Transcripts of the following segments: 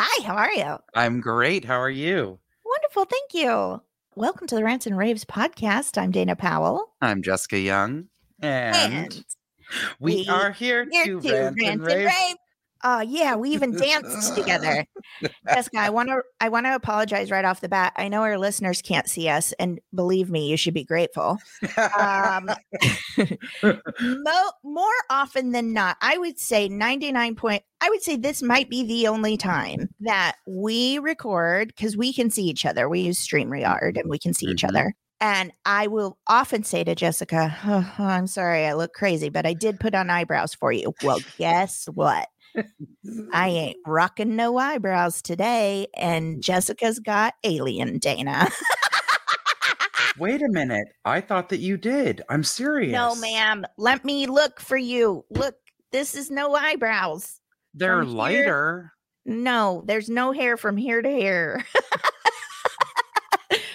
Hi, how are you? I'm great. How are you? Wonderful, thank you. Welcome to the Rants and Raves podcast. I'm Dana Powell. I'm Jessica Young. And, we, we are here, Here to to rant, and rave. Oh yeah, we even danced together. Jessica, I want to I want to apologize right off the bat. I know our listeners can't see us, and believe me, you should be grateful. Um, mo- more often than not, I would say ninety nine point. I would say this might be the only time that we record because we can see each other. We use Streamyard and we can see each Mhm. other. And I will often say to Jessica, "Oh, I'm sorry, I look crazy, but I did put on eyebrows for you. Well, guess what? I ain't rocking no eyebrows today. And Jessica's got alien Dana. Wait a minute. I thought that you did. I'm serious. no, ma'am. Let me look for you. Look, this is no eyebrows. They're From here- lighter. No, there's no hair from here to here.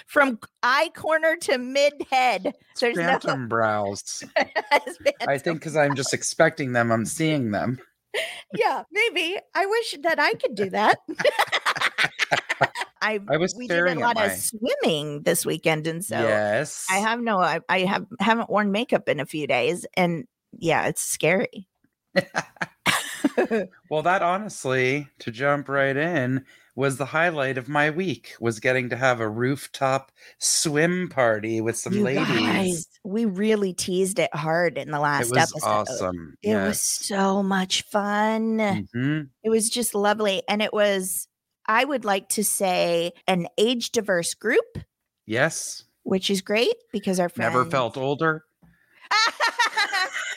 from eye corner to mid head. There's no Phantom brows. It's I think because I'm just expecting them, I'm seeing them. Yeah, maybe. I wish that I could do that. I I was we did a lot my. of swimming this weekend, and so yes. I have no. I, I have haven't worn makeup in a few days, and yeah, it's scary. Well, that honestly, to jump right in, was the highlight of my week. Was getting to have a rooftop swim party with some You ladies. guys, we really teased it hard in the last it was episode. awesome. It was so much fun. Mhm. It was just lovely, and it was. I would like to say an age diverse group, Yes. which is great because our friends Never felt older.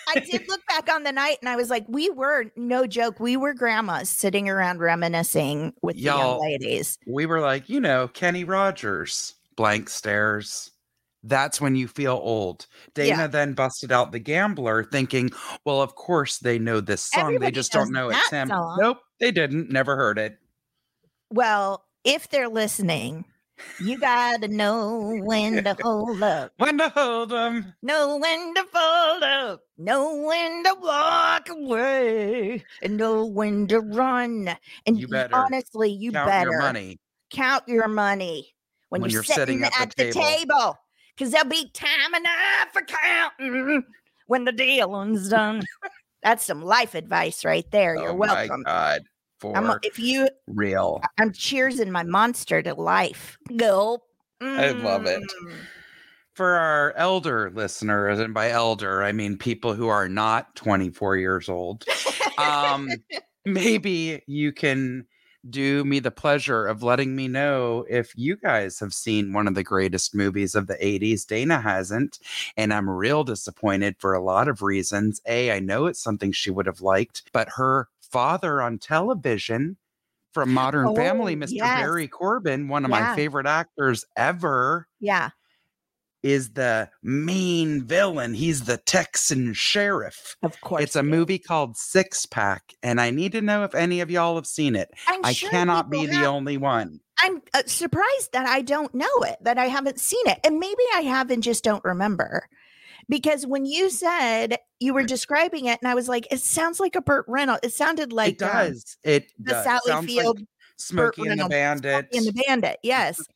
I did look back on the night and I was like, we were no joke, we were grandmas sitting around reminiscing with the young ladies. We were like, you know, Kenny Rogers, blank stares. That's when you feel old. Dana Yeah. then busted out the gambler, thinking, well, of course they know this song. Everybody they just don't know it's him. song. Nope, they didn't. Never heard it. Well, if they're listening, you gotta know when to hold up, When to hold them. know when to fold up, know when to walk away, and know when to run. And You better honestly, you count better your money. count your money when, When you're, you're sitting, sitting at, at the, the table. Because there'll be time enough for counting when the dealing's done. That's some life advice right there. You're oh welcome. my God. For I'm if you, real. I'm cheersing my monster to life. Gulp. I love it. Mm. For our elder listeners, and by elder, I mean people who are not 24 years old, um, maybe you can do me the pleasure of letting me know if you guys have seen one of the greatest movies of the 80s. Dana hasn't, and I'm real disappointed for a lot of reasons. A, I know it's something she would have liked, but her father on television from Modern Family, Oh, Mr. yes. Barry Corbin, one of Yeah. my favorite actors ever yeah. is the main villain. He's the Texan sheriff. Of course. It's a movie called Six Pack, and I need to know if any of y'all have seen it. I'm I sure cannot be people the only one. I'm uh, surprised that I don't know it, that I haven't seen it. And maybe I have and just don't remember. Because when you said you were describing it, and I was like, it sounds like a Burt Reynolds. It sounded like it um, does. it the does. Sally Sounds like Field Smokey and the Reynolds, Bandit. in the Bandit. Yes.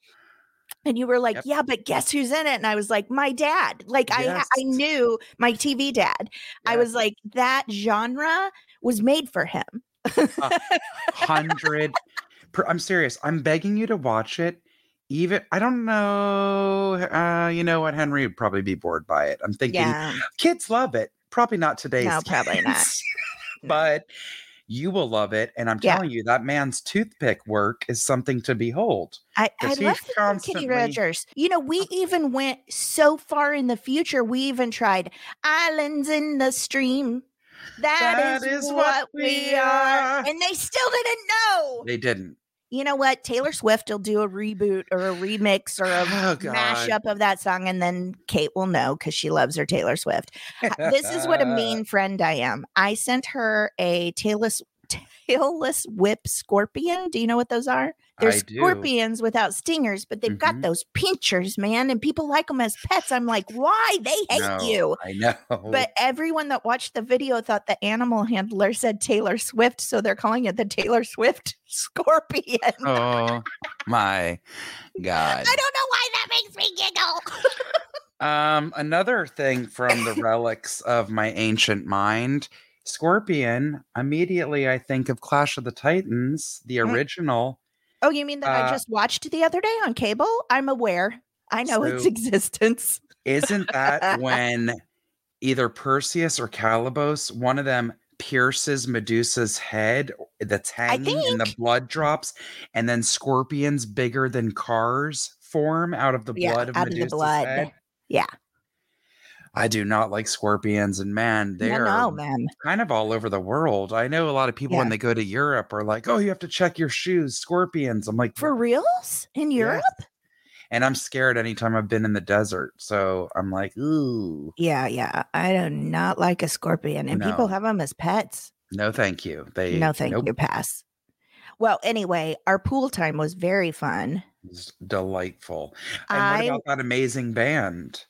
And you were like, Yep. yeah, but guess who's in it? And I was like, my dad. Like I, I knew my TV dad. I was like, that genre was made for him. hundred. per, I'm serious. I'm begging you to watch it. Even I don't know. Uh, you know what? Henry would probably be bored by it. I'm thinking yeah. kids love it. Probably not today's. No, probably not. kids, but you will love it. And I'm Yeah. telling you, that man's toothpick work is something to behold. I, I love Kenny constantly- Uh Rogers. You know, we even went so far in the future. We even tried islands in the stream. That is, what we are. And they still didn't know. They didn't. You know what? Taylor Swift will do a reboot or a remix or a Oh, mashup of that song, and then Kate will know because she loves her Taylor Swift. Uh, this is what a mean friend I am. I sent her a tailless tailless whip scorpion. Do you know what those are? They're I do. scorpions without stingers, but they've got Mhm. those pinchers, man, and people like them as pets. I'm like, why? They hate No, you. I know. But everyone that watched the video thought the animal handler said Taylor Swift, so they're calling it the Taylor Swift scorpion. oh my God. I don't know why that makes me giggle. Um, another thing from the relics of my ancient mind, Scorpion. Immediately, I think of Clash of the Titans, the Mm. original. Oh, you mean that I Uh, just watched the other day on cable? I'm aware. I know its existence. Isn't that when either Perseus or Calibos, one of them pierces Medusa's head that's hanging and the blood drops, and then scorpions bigger than cars form out of the Yeah, blood of out of the blood. head? Yeah. I do not like scorpions, and man, No, they're no, um, man. kind of all over the world. I know a lot of people when they go to Europe are like, "Oh, you have to check your shoes, scorpions." I'm like, For reals? In Europe? Yes. And I'm scared anytime I've been in the desert. So I'm like, ooh, Yeah, yeah. I do not like a scorpion, and people have them as pets. no, thank you. They no, thank nope, you. Pass. Well, anyway, our pool time was very fun. it's delightful. And I what about that amazing band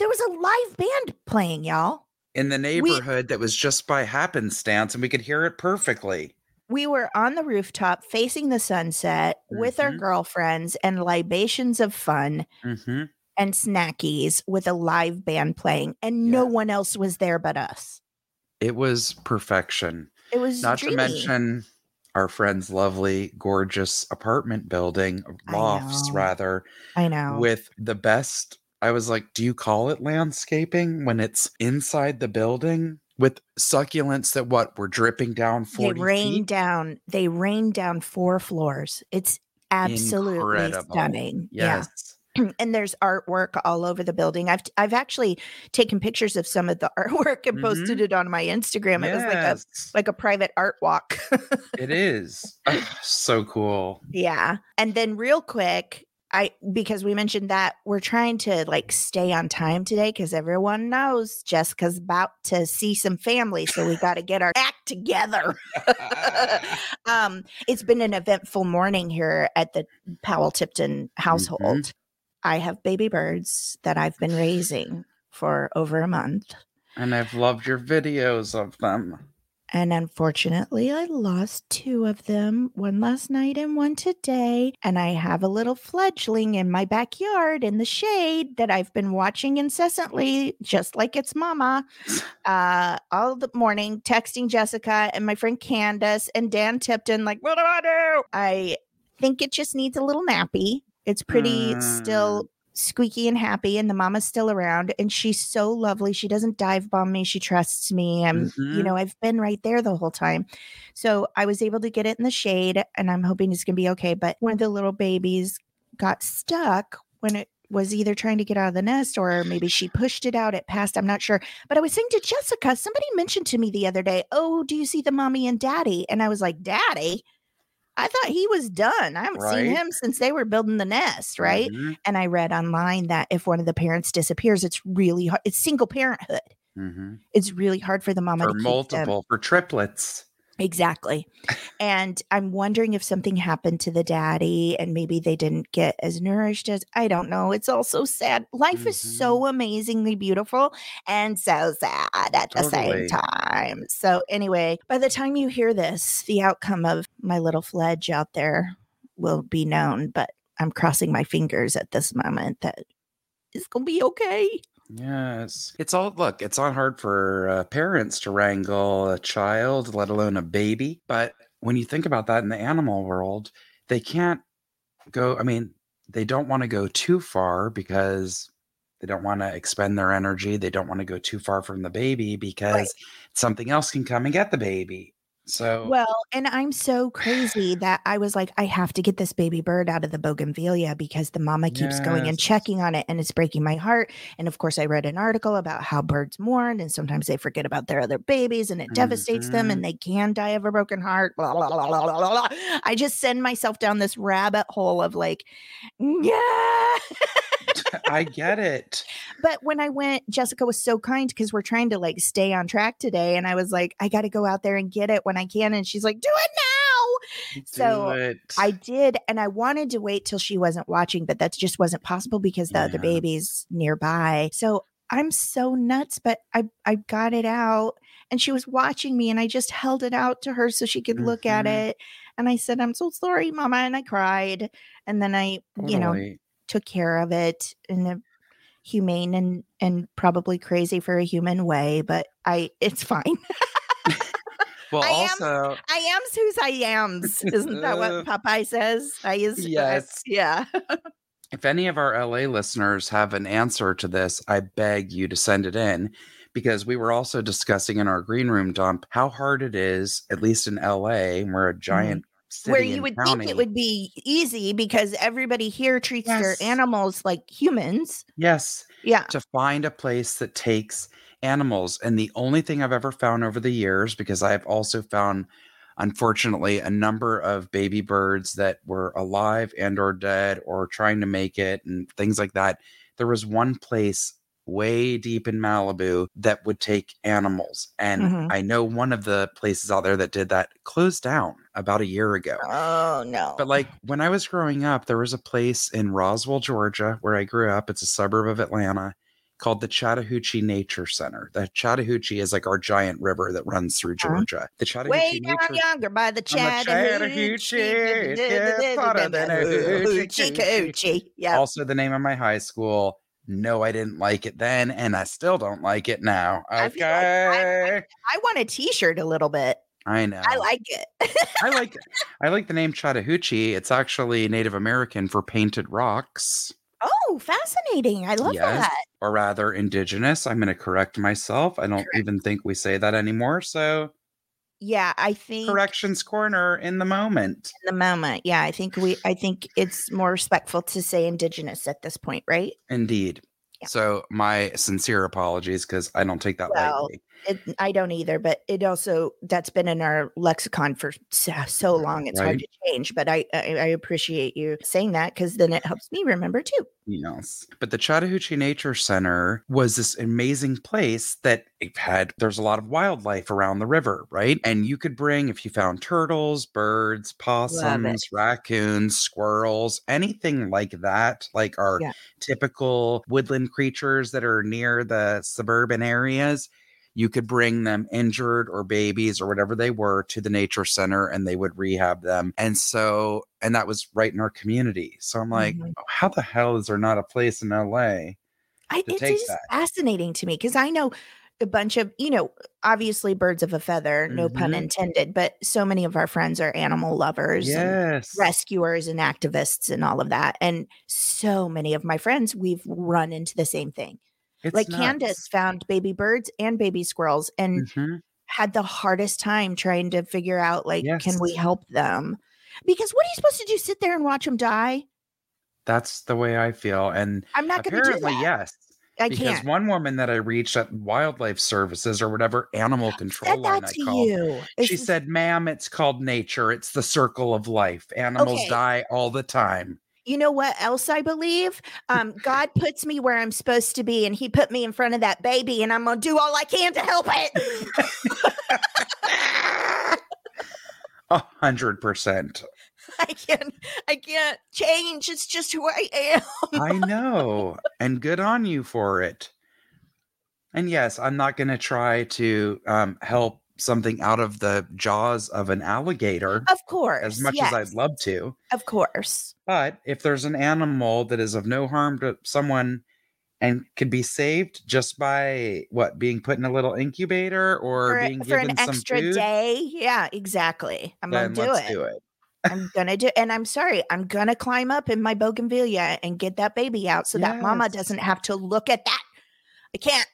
there was a live band playing, y'all. in the neighborhood that was just by happenstance, and we could hear it perfectly? We were on the rooftop facing the sunset with our Mhm. girlfriends and libations of fun hmm and snackies with a live band playing, and no one else was there but us. It was perfection. It was Not dreamy. to mention our friend's lovely, gorgeous apartment building, lofts know. rather, I know. with the best. I was like, do you call it landscaping when it's inside the building with succulents that what were dripping down they 40 rain feet? down. They rain down four floors. It's absolutely Incredible. stunning. Yeah. Yes. and there's artwork all over the building. I've I've actually taken pictures of some of the artwork and posted it on my Instagram. It was like a like a private art walk. it is. Ah, so cool. yeah. And then real quick, I because we mentioned that we're trying to like stay on time today because everyone knows Jessica's about to see some family, so we got to get our act together. um, it's been an eventful morning here at the Powell Tipton household. I have baby birds that I've been raising for over a month. and I've loved your videos of them. And unfortunately, I lost two of them one last night and one today. And I have a little fledgling in my backyard in the shade that I've been watching incessantly, just like its mama, uh, all the morning, texting Jessica and my friend Candace and Dan Tipton, like, what do I do? I think it just needs a little nappy. It's pretty still squeaky and happy and the mama's still around and she's so lovely. She doesn't dive bomb me. She trusts me and you Mhm. know i've been right there the whole time. So i was able to get it in the shade and i'm hoping it's going to be okay but one of the little babies got stuck when it was either trying to get out of the nest or maybe she pushed it out it passed i'm not sure. But i was saying to jessica somebody mentioned to me the other day oh do you see the mommy and daddy? And i was like daddy i thought he was done i haven't seen him since they were building the nest right Mhm, and I read online that if one of the parents disappears, it's really hard. It's single parenthood. mhm. It's really hard for the mama For to keep them. multiple, for triplets. Exactly. and I'm wondering if something happened to the daddy and maybe they didn't get as nourished as I don't know. It's all so sad. Life is Mm-hmm. so amazingly beautiful and so sad at the Totally. same time. So, anyway, by the time you hear this, the outcome of my little fledge out there will be known. But I'm crossing my fingers at this moment that it's going to be okay. Yes. It's all, look, it's not hard for uh, parents to wrangle a child, let alone a baby. But when you think about that in the animal world, they can't go, I mean, they don't want to go too far because they don't want to expend their energy. They don't want to go too far from the baby because something else can come and get the baby. So Well, and I'm so crazy that I was like, I have to get this baby bird out of the bougainvillea because the mama keeps going and checking on it and it's breaking my heart. And of course, I read an article about how birds mourn and sometimes they forget about their other babies and it devastates them Mhm. and they can die of a broken heart. Blah, blah, blah, blah, blah, blah. I just send myself down this rabbit hole of like, yeah. I get it. But when I went, Jessica was so kind because we're trying to like stay on track today. And I was like, I got to go out there and get it when I can. And she's like, do it now. So, it. I did. And I wanted to wait till she wasn't watching, but that just wasn't possible because the other Yeah. baby's nearby. So I'm so nuts, but I, I got it out and she was watching me and I just held it out to her so she could look at Mhm. it. And I said, I'm so sorry, mama. And I cried. And then I, you know, Totally. Took care of it in a humane and and probably crazy for a human way but i it's fine Well, I am- also, i am's whose i am's isn't that what popeye says i is Yes. yeah if any of our LA listeners have an answer to this, I beg you to send it in because we were also discussing in our green room dump how hard it is, at least in LA, we're a giant Mm-hmm. Where you would county. think it would be easy because everybody here treats their animals like humans Yes, yeah to find a place that takes animals. And the only thing I've ever found over the years, because I've also found, unfortunately, a number of baby birds that were alive and or dead or trying to make it and things like that. There was one place way deep in Malibu that would take animals. And Mhm. I know one of the places out there that did that closed down about a year ago. oh no But like when I was growing up, there was a place in Roswell, Georgia, where I grew up. It's a suburb of Atlanta called the Chattahoochee Nature Center. The Chattahoochee is like our giant river that runs through Uh-huh. Georgia. The Chattahoochee way down Nature yonder by the Chattahoochee, Chattahoochee. it gets hotter than a hoochie Hoochie coochie. coochie. Yeah. also the name of my high school. No, I didn't like it then, and I still don't like it now. I like I- Okay. I want a t-shirt a little bit. I know. I like it. I like I like the name Chattahoochee. It's actually Native American for painted rocks. oh, fascinating. I love Yes. that. or rather indigenous. I'm going to correct myself. I don't Correct. even think we say that anymore. So, Yeah, I think corrections corner in the moment. in the moment. Yeah, I think we I think it's more respectful to say indigenous at this point, right? Indeed. Yeah. So, my sincere apologies because I don't take that Well, lightly. It, I don't either, but it also that's been in our lexicon for so, so long. It's hard to change. But I I, I appreciate you saying that because then it helps me remember too. Yes. But the Chattahoochee Nature Center was this amazing place that it had, there's a lot of wildlife around the river, right? And you could bring, if you found turtles, birds, possums, raccoons, squirrels, anything like that, like our Yeah. typical woodland creatures that are near the suburban areas. You could bring them injured or babies or whatever they were to the nature center and they would rehab them. And so, and that was right in our community. So I'm like, Mhm. how the hell is there not a place in LA? I, to it take is that. fascinating to me because I know a bunch of, you know, obviously birds of a feather, no pun Mhm. intended, but so many of our friends are animal lovers and rescuers and activists and all of that. And so many of my friends, we've run into the same thing. It's like nuts. Candace found baby birds and baby squirrels and Mhm. had the hardest time trying to figure out like, can we help them? Because what are you supposed to do? Sit there and watch them die? That's the way I feel. And I'm not going to do apparently, that. yes. I because can't. one woman that I reached at Wildlife Services or whatever animal control Said line I called, you. she It's- said, "Ma'am, it's called nature. It's the circle of life. Animals Okay. die all the time." You know what else I believe? Um, God puts me where I'm supposed to be, and He put me in front of that baby, and I'm gonna do all I can to help it. A hundred percent. I can't, I can't change. It's just who I am. I know, and good on you for it. And yes, I'm not going to try to um, help something out of the jaws of an alligator Of course, as much yes, as I'd love to. Of course, But if there's an animal that is of no harm to someone and could be saved just by what being put in a little incubator or for, being for given an some extra food, day. Yeah, exactly. I'm gonna do let's it. do it. I'm gonna do, and I'm sorry. I'm gonna climb up in my bougainvillea and get that baby out, so that mama doesn't have to look at that. I can't.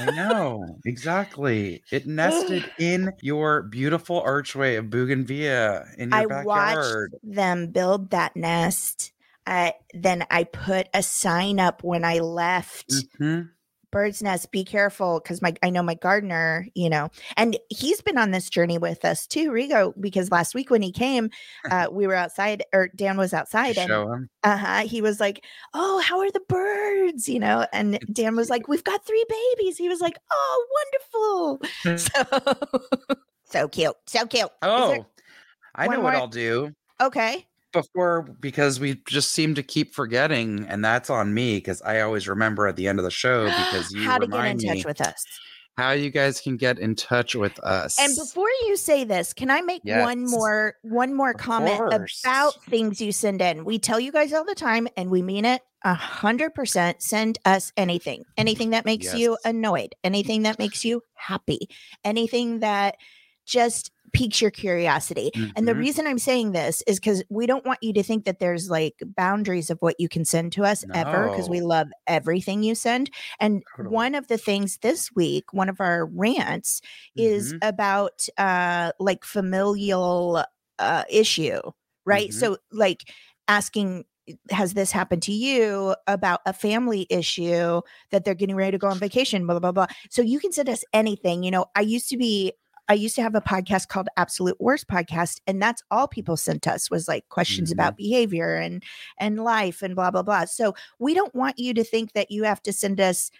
I know exactly. It nested in your beautiful archway of bougainvillea in your backyard. I backyard. watched them build that nest. Uh, then I put a sign up when I left Mhm. Bird's nest be careful because my i know my gardener you know and he's been on this journey with us too rigo because last week when he came uh we were outside or dan was outside and Show him. uh-huh he was like oh how are the birds you know and dan was like we've got three babies he was like oh wonderful so so cute so cute Oh, I know what more? I'll do. okay before because we just seem to keep forgetting, and that's on me because I always remember at the end of the show because you how to get in touch with us how you guys can get in touch with us. And before you say this, can I make one more one more Of comment course. about things you send in? We tell you guys all the time, and we mean it a hundred percent. Send us anything, anything that makes you annoyed, anything that makes you happy, anything that just piques your curiosity. And the Mhm. reason I'm saying this is because we don't want you to think that there's like boundaries of what you can send to us ever, because we love everything you send. And Totally. one of the things this week, one of our rants is Mhm. about uh like familial uh issue right Mhm. so like asking has this happened to you about a family issue that they're getting ready to go on vacation blah blah blah so you can send us anything you know i used to be I used to have a podcast called Absolute Worst Podcast, and that's all people sent us was like questions Mhm. about behavior and and life and blah blah blah. So we don't want you to think that you have to send us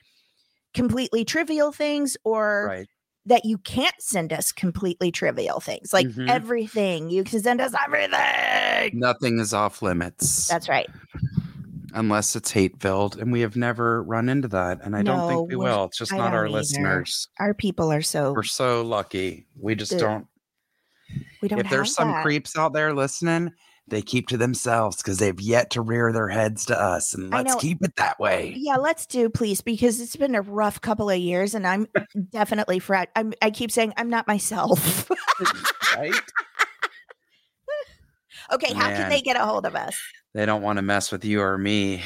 completely trivial things or right. that you can't send us completely trivial things like Mhm. everything you can send us everything Nothing is off limits that's right unless it's hate filled, and we have never run into that, and I don't think we will. It's just I not our either. listeners. our people are so We're so lucky. We just The- don't. we don't If there's some that. creeps out there listening, they keep to themselves because they've yet to rear their heads to us, and let's keep it that way. yeah let's do please because it's been a rough couple of years and i'm definitely frat i'm i keep saying i'm not myself right? okay how can they get a hold of us They don't want to mess with you or me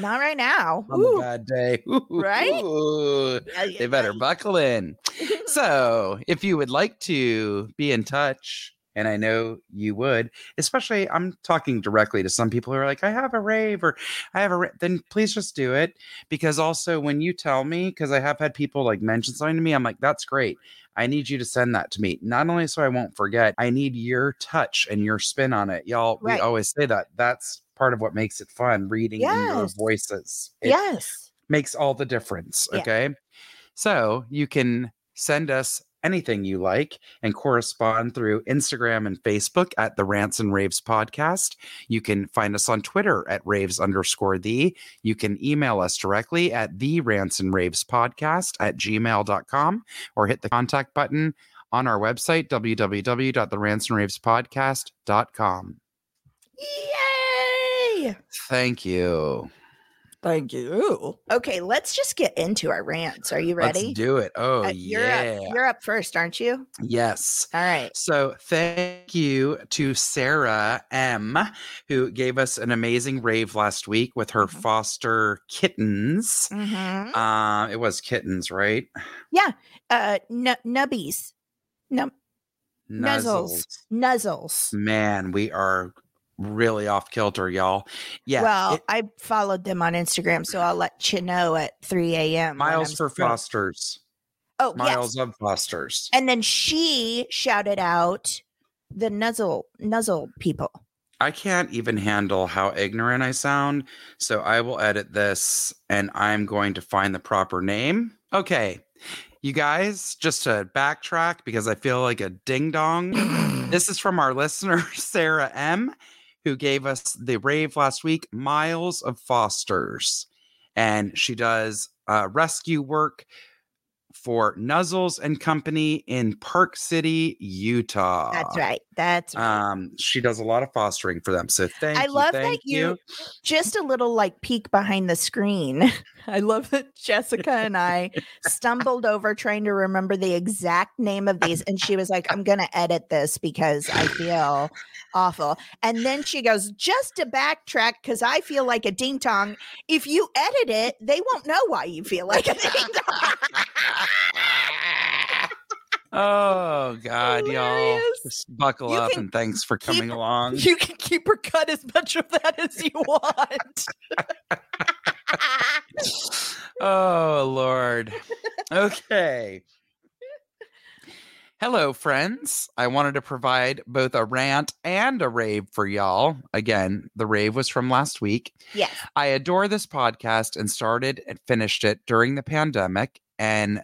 not right now on Ooh. a bad day. Right? Ooh, Yeah, yeah, They better yeah. buckle in. So, if you would like to be in touch, and I know you would, especially I'm talking directly to some people who are like, I have a rave or I have a, ra-, then please just do it. Because also, when you tell me, because I have had people like mention something to me, I'm like, that's great. I need you to send that to me. Not only so I won't forget, I need your touch and your spin on it. Y'all, Right. we always say that. That's part of what makes it fun reading in your voices. It yes makes all the difference. Yeah. Okay. So you can send us anything you like and correspond through Instagram and Facebook at the Rants and Raves podcast. You can find us on Twitter at raves underscore the. You can email us directly at the Rants and Raves podcast at gmail.com or hit the contact button on our website, www.therantsandravespodcast.com. yay Thank you. Thank you okay let's just get into our rants are you ready Let's do it. Oh, Uh, you're yeah. up you're up first aren't you yes. all right So thank you to Sarah M, who gave us an amazing rave last week with her Mhm. foster kittens. mm-hmm. Uh, it was kittens, right? Yeah. Uh n- nubbies Num- Nuzzles. nuzzles Man, we are really off kilter, y'all. Yeah. well it- i followed them on instagram so i'll let you know at 3 a.m miles for fosters. oh yes Miles of fosters. and then she shouted out the nuzzle nuzzle people I can't even handle how ignorant I sound. So I will edit this and I'm going to find the proper name. Okay. You guys, just to backtrack because I feel like a ding dong. this is from our listener, Sarah M., who gave us the rave last week, Miles of Fosters. And she does uh, rescue work for Nuzzles and Company in Park City, Utah. That's right. That's right. Um, she does a lot of fostering for them. So thank you. I you. love thank that you, just a little like peek behind the screen. I love that Jessica and I stumbled over trying to remember the exact name of these. And she was like, I'm going to edit this because I feel awful. And then she goes, just to backtrack, because I feel like a ding dong. If you edit it, they won't know why you feel like a ding dong. Oh God, y'all. Just buckle You up and thanks for keep- coming along. you can keep or cut as much of that as you want. oh Lord. Okay. Hello, friends. I wanted to provide both a rant and a rave for y'all. Again, the rave was from last week. yes. I adore this podcast and started and finished it during the pandemic. And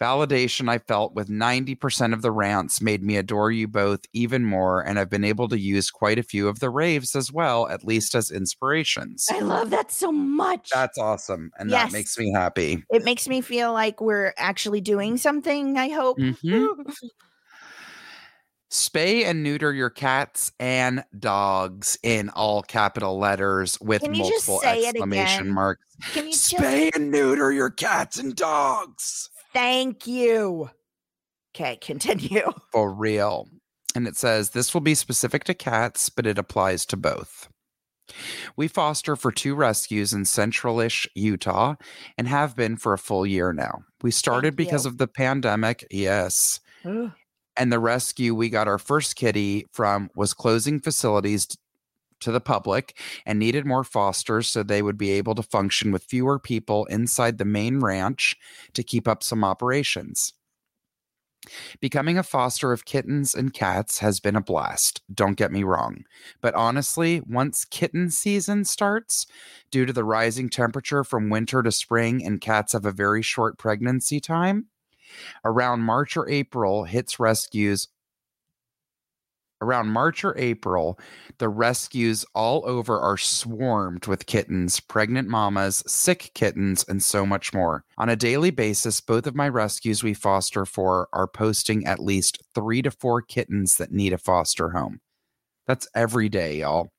validation I felt with 90% of the rants made me adore you both even more. And I've been able to use quite a few of the raves as well, at least as inspirations. I love that so much. That's awesome. And Yes. that makes me happy. it makes me feel like we're actually doing something, I hope. Mhm. Spay and neuter your cats and dogs in all capital letters with Can you just multiple say it exclamation again? marks. Can you just Spay and neuter your cats and dogs. Thank you? Okay, continue. For real. And it says this will be specific to cats, but it applies to both. We foster for two rescues in centralish Utah and have been for a full year now. We started because you. of the pandemic. Yes. and the rescue we got our first kitty from was closing facilities to the public and needed more fosters so they would be able to function with fewer people inside the main ranch to keep up some operations. Becoming a foster of kittens and cats has been a blast, don't get me wrong. But honestly, once kitten season starts, due to the rising temperature from winter to spring, and cats have a very short pregnancy time, around March or April hits rescues around March or April the rescues all over are swarmed with kittens pregnant mamas sick kittens and so much more on a daily basis both of my rescues we foster for are posting at least 3 to 4 kittens that need a foster home that's every day y'all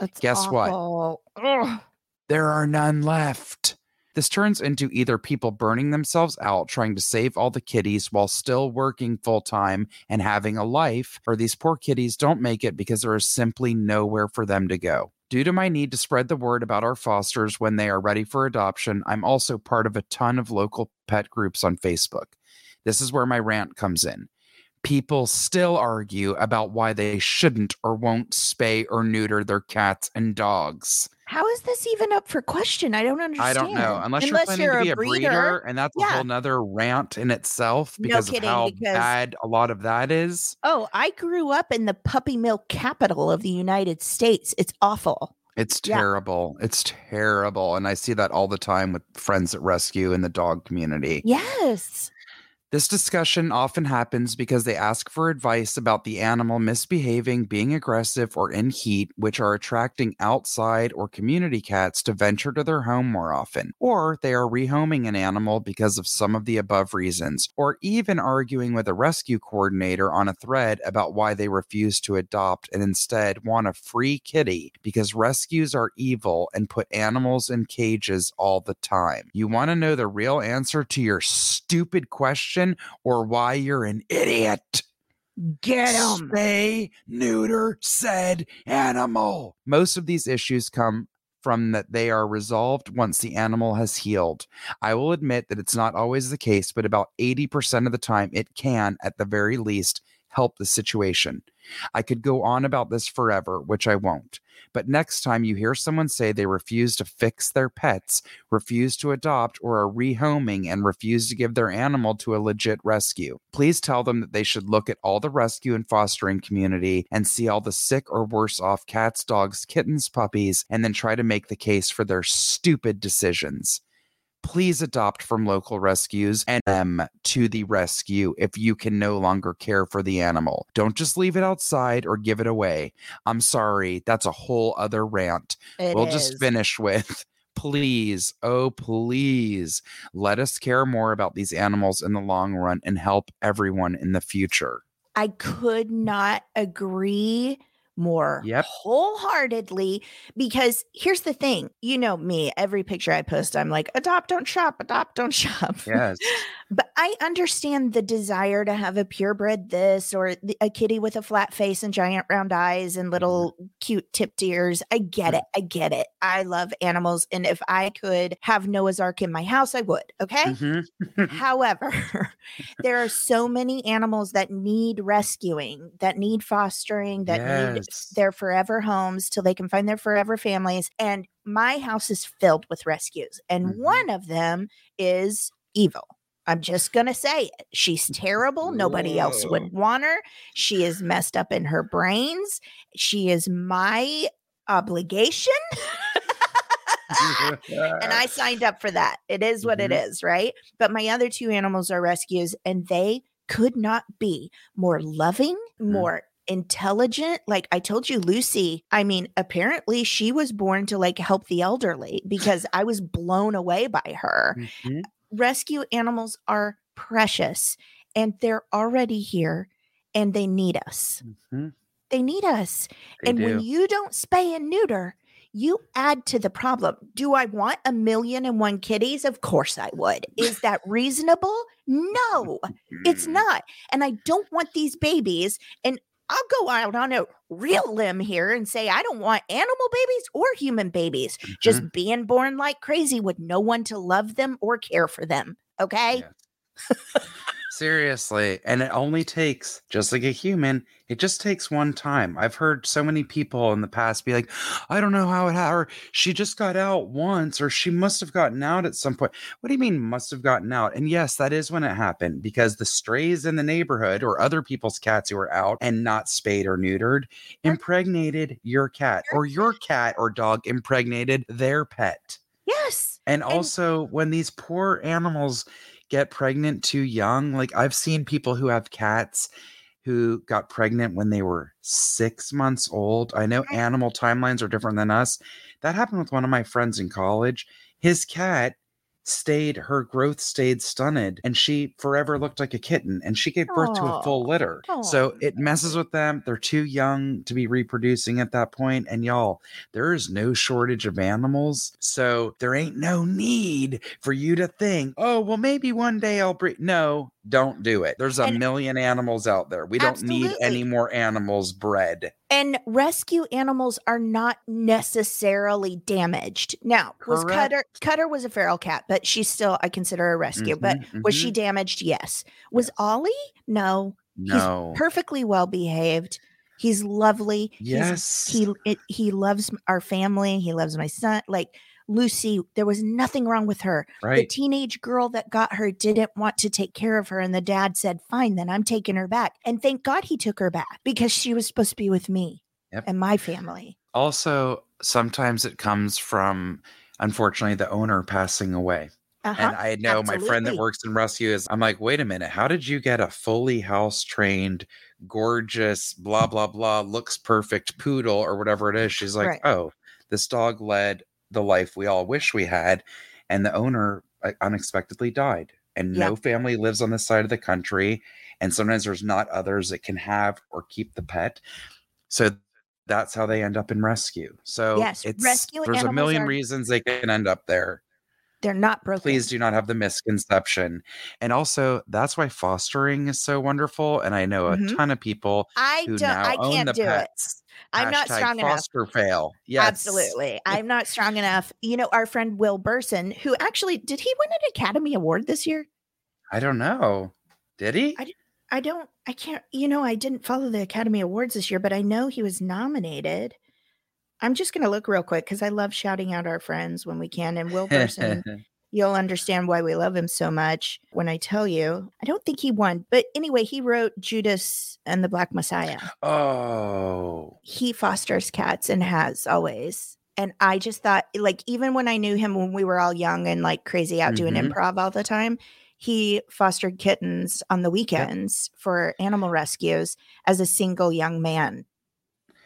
That's Guess what? Ugh. there are none left. This turns into either people burning themselves out trying to save all the kitties while still working full time and having a life, or these poor kitties don't make it because there is simply nowhere for them to go. Due to my need to spread the word about our fosters when they are ready for adoption, I'm also part of a ton of local pet groups on Facebook. This is where my rant comes in. People still argue about why they shouldn't or won't spay or neuter their cats and dogs. How is this even up for question? I don't understand. I don't know. Unless, you're planning to be a breeder, and that's a whole nother rant in itself No because kidding, of how because- bad a lot of that is. Oh, I grew up in the puppy mill capital of the United States. It's awful. It's Yeah. terrible. It's terrible. And I see that all the time with friends at rescue in the dog community. Yes. This discussion often happens because they ask for advice about the animal misbehaving, being aggressive, or in heat, which are attracting outside or community cats to venture to their home more often. Or they are rehoming an animal because of some of the above reasons, or even arguing with a rescue coordinator on a thread about why they refuse to adopt and instead want a free kitty because rescues are evil and put animals in cages all the time. You want to know the real answer to your stupid question or why you're an idiot? Get 'em. Spay, neuter said animal. Most of these issues come from that they are resolved once the animal has healed. I will admit that it's not always the case, but about 80% of the time it can, at the very least, help the situation. I could go on about this forever, which I won't. But next time you hear someone say they refuse to fix their pets, refuse to adopt, or are rehoming and refuse to give their animal to a legit rescue, please tell them that they should look at all the rescue and fostering community and see all the sick or worse off cats, dogs, kittens, puppies, and then try to make the case for their stupid decisions please adopt from local rescues and them to the rescue if you can no longer care for the animal. Don't just leave it outside or give it away. I'm sorry, that's a whole other rant. It we'll just finish with please, oh, please let us care more about these animals in the long run and help everyone in the future. I could not agree more Yep. wholeheartedly because here's the thing you know me every picture i post i'm like adopt don't shop adopt don't shop Yes. but i understand the desire to have a purebred this or the- a kitty with a flat face and giant round eyes and little cute tipped ears i get it i get it i love animals and if i could have noah's ark in my house i would okay Mhm. However, there are so many animals that need rescuing, that need fostering, that need Yes. their forever homes till they can find their forever families. And my house is filled with rescues. And Mhm. one of them is evil. I'm just going to say it. She's terrible. Nobody else would want her. She is messed up in her brains. She is my obligation. and I signed up for that. It is what it Mhm. is, right? But my other two animals are rescues, and they could not be more loving, Mm. more intelligent. Like I told you, Lucy, I mean, apparently she was born to like help the elderly because I was blown away by her. Mhm. Rescue animals are precious and they're already here and they need us. Mhm. They need us. They and when you don't spay and neuter, you add to the problem. Do I want a million and one kitties? Of course I would. Is that reasonable? No, it's Mm. not. And I don't want these babies. And I'll go out on a real limb here and say I don't want animal babies or human babies Mhm. just being born like crazy with no one to love them or care for them. Okay. Yes. Seriously. And it only takes, just like a human, it just takes one time. I've heard so many people in the past be like, I don't know how it happened. Or she just got out once, or she must have gotten out at some point. What do you mean, must have gotten out? And yes, that is when it happened because the strays in the neighborhood or other people's cats who were out and not spayed or neutered impregnated your cat, or your cat or dog impregnated their pet. Yes. And And- also, when these poor animals get pregnant too young, like I've seen people who have cats who got pregnant when they were six months old. I know animal timelines are different than us. That happened with one of my friends in college. His cat stayed, her growth stayed stunted, and she forever looked like a kitten, and she gave birth to a full litter. So oh, it messes with them. They're too young to be reproducing at that point. And y'all, there is no shortage of animals. So there ain't no need for you to think, oh, well, maybe one day I'll breed. No, don't do it. There's a And- million animals out there. We don't need any more animals bred. And rescue animals are not necessarily damaged. Now, was Cutter Cutter was a feral cat, but she's still I consider a rescue. But Mhm, was she damaged? Yes. Was Ollie? No. No. Perfectly well behaved. He's lovely. He's- yes. he it, he loves our family. He loves my son. Like Lucy, there was nothing wrong with her. The teenage girl that got her didn't want to take care of her, and the dad said, "Fine, then I'm taking her back." And thank God he took her back because she was supposed to be with me Yep. and my family. Also, sometimes it comes from, unfortunately, the owner passing away. Uh-huh. And I know my friend that works in rescue is, I'm like, wait a minute, how did you get a fully house trained, gorgeous, blah, blah, blah, looks perfect poodle or whatever it is? She's like, Right. oh, this dog led the life we all wish we had. And the owner uh, unexpectedly died. And Yeah. no family lives on this side of the country. And sometimes there's not others that can have or keep the pet. So that's how they end up in rescue. So Yes, it's rescue there's a million are- reasons they can end up there They're not broken. please do not have the misconception. And also, that's why fostering is so wonderful. And I know a Mhm. ton of people I who don't. now I own can't the do it. I'm not Hashtag strong enough. foster fail. Yes. Absolutely. I'm not strong enough. You know, our friend Will Berson, who actually did he win an Academy Award this year? I don't know. Did he? I, I don't, I can't, you know, I didn't follow the Academy Awards this year, but I know he was nominated. I'm just going to look real quick because I love shouting out our friends when we can. And Will Berson, you'll understand why we love him so much when I tell you. I don't think he won, but anyway, he wrote Judas and the Black Messiah. oh. he fosters cats and has always. And I just thought, like, even when I knew him when we were all young and like crazy out doing Mhm. improv all the time, he fostered kittens on the weekends for animal rescues as a single young man.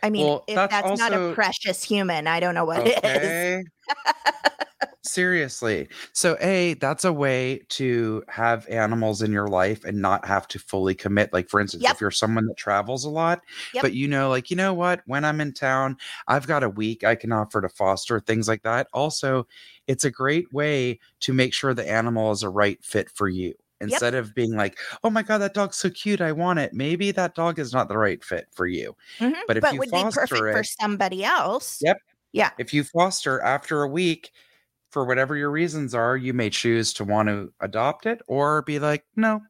I mean, Well, if that's that's, not a precious human, I don't know what it is. Okay. Seriously. So, A, that's a way to have animals in your life and not have to fully commit. Like, for instance, Yep. if you're someone that travels a lot, Yep. but you know, like, you know what? When I'm in town, I've got a week I can offer to foster, things like that. Also, it's a great way to make sure the animal is a right fit for you. Instead of being like, oh my God, that dog's so cute. I want it. Maybe that dog is not the right fit for you. Mhm. But if you would be perfect foster for somebody else. Yep. Yeah. If you foster after a week, for whatever your reasons are, you may choose to want to adopt it or be like, no,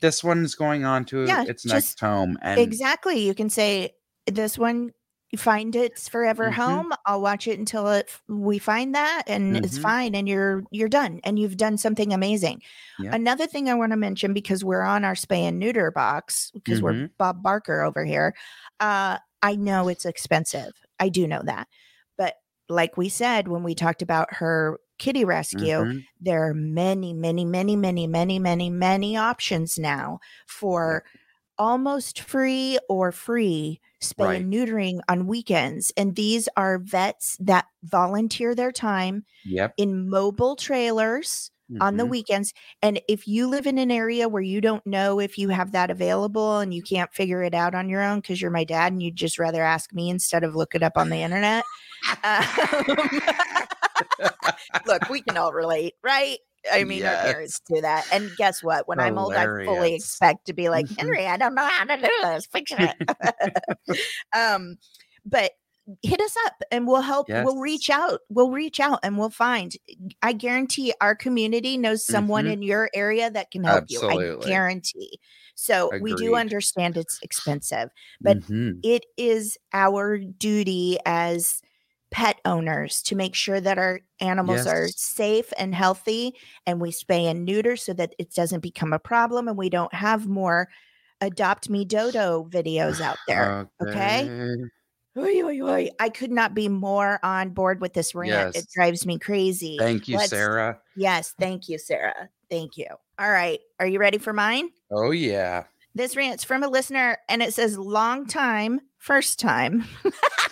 this one's going on to Yeah, its next home. And Exactly. You can say this one find its forever Mhm. home. I'll watch it until it we find that and it's Mhm. fine and you're you're done and you've done something amazing. Yeah. Another thing I want to mention because we're on our spay and neuter box because we're Mhm. Bob Barker over here. Uh I know it's expensive. I do know that. But like we said when we talked about her kitty rescue, Mhm. there are many, many, many, many, many, many, many options now for almost free or free spay Right. and neutering on weekends. And these are vets that volunteer their time Yep. in mobile trailers on the Mhm. weekends. And if you live in an area where you don't know if you have that available and you can't figure it out on your own because you're my dad and you'd just rather ask me instead of look it up on the internet. um, look, we can all relate, right? I mean, our parents do that. And guess what? When I'm old, I fully expect to be like, Mhm. Henry, I don't know how to do this. Fix it. um, but hit us up and we'll help. We'll reach out. We'll reach out and we'll find. I guarantee our community knows someone Mhm. in your area that can help you. I guarantee. So we do understand it's expensive but Mhm. it is our duty as pet owners to make sure that our animals are safe and healthy and we spay and neuter so that it doesn't become a problem and we don't have more adopt me dodo videos out there okay? Oy, oy, oy. i could not be more on board with this rant it drives me crazy Thank you, Let's- Sarah. yes thank you sarah thank you all right are you ready for mine Oh, yeah. this rant's from a listener and it says long time, first time.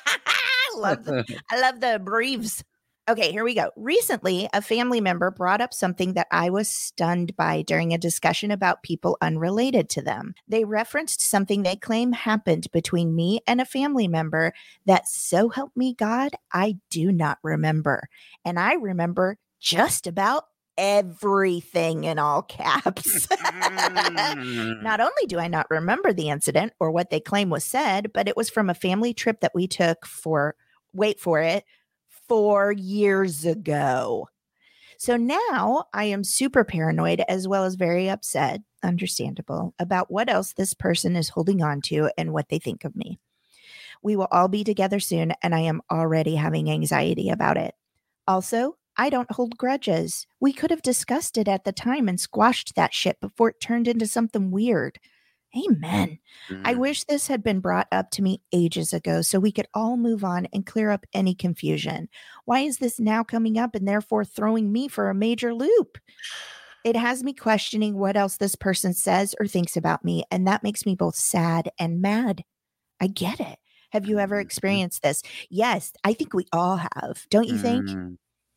I love the, I love the briefs. Okay, here we go. Recently, a family member brought up something that I was stunned by during a discussion about people unrelated to them. They referenced something they claim happened between me and a family member that, so help me God, I do not remember. And I remember just about everything in all caps. Mm. Not only do I not remember the incident or what they claim was said, but it was from a family trip that we took for, wait for it, four years ago. So now I am super paranoid as well as very upset, understandable, about what else this person is holding on to and what they think of me. We will all be together soon, and I am already having anxiety about it. Also, I don't hold grudges. We could have discussed it at the time and squashed that shit before it turned into something weird. Amen. I Mm. wish this had been brought up to me ages ago so we could all move on and clear up any confusion. Why is this now coming up and therefore throwing me for a major loop? It has me questioning what else this person says or thinks about me, and that makes me both sad and mad. I get it. Have you ever Mhm. experienced this? Yes, I think we all have. Don't you think?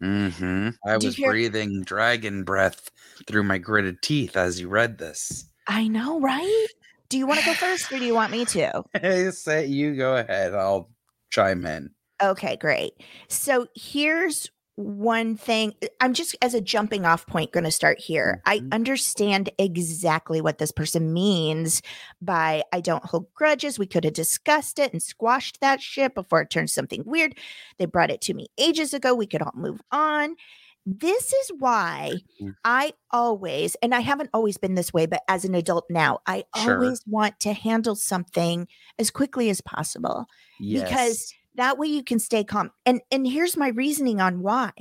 Mm-hmm. I Did was hear- breathing dragon breath through my gritted teeth as you read this. I know, right? Do you want to go first or do you want me to? Say you go ahead. I'll chime in. Okay, great. So here's one thing. I'm just as a jumping off point going to start here. I Mhm. understand exactly what this person means by I don't hold grudges. We could have discussed it and squashed that shit before it turned something weird. They brought it to me ages ago. We could all move on. This is why Mhm. I always, and I haven't always been this way, but as an adult now, I Sure. always want to handle something as quickly as possible Yes. because that way you can stay calm and and here's my reasoning on why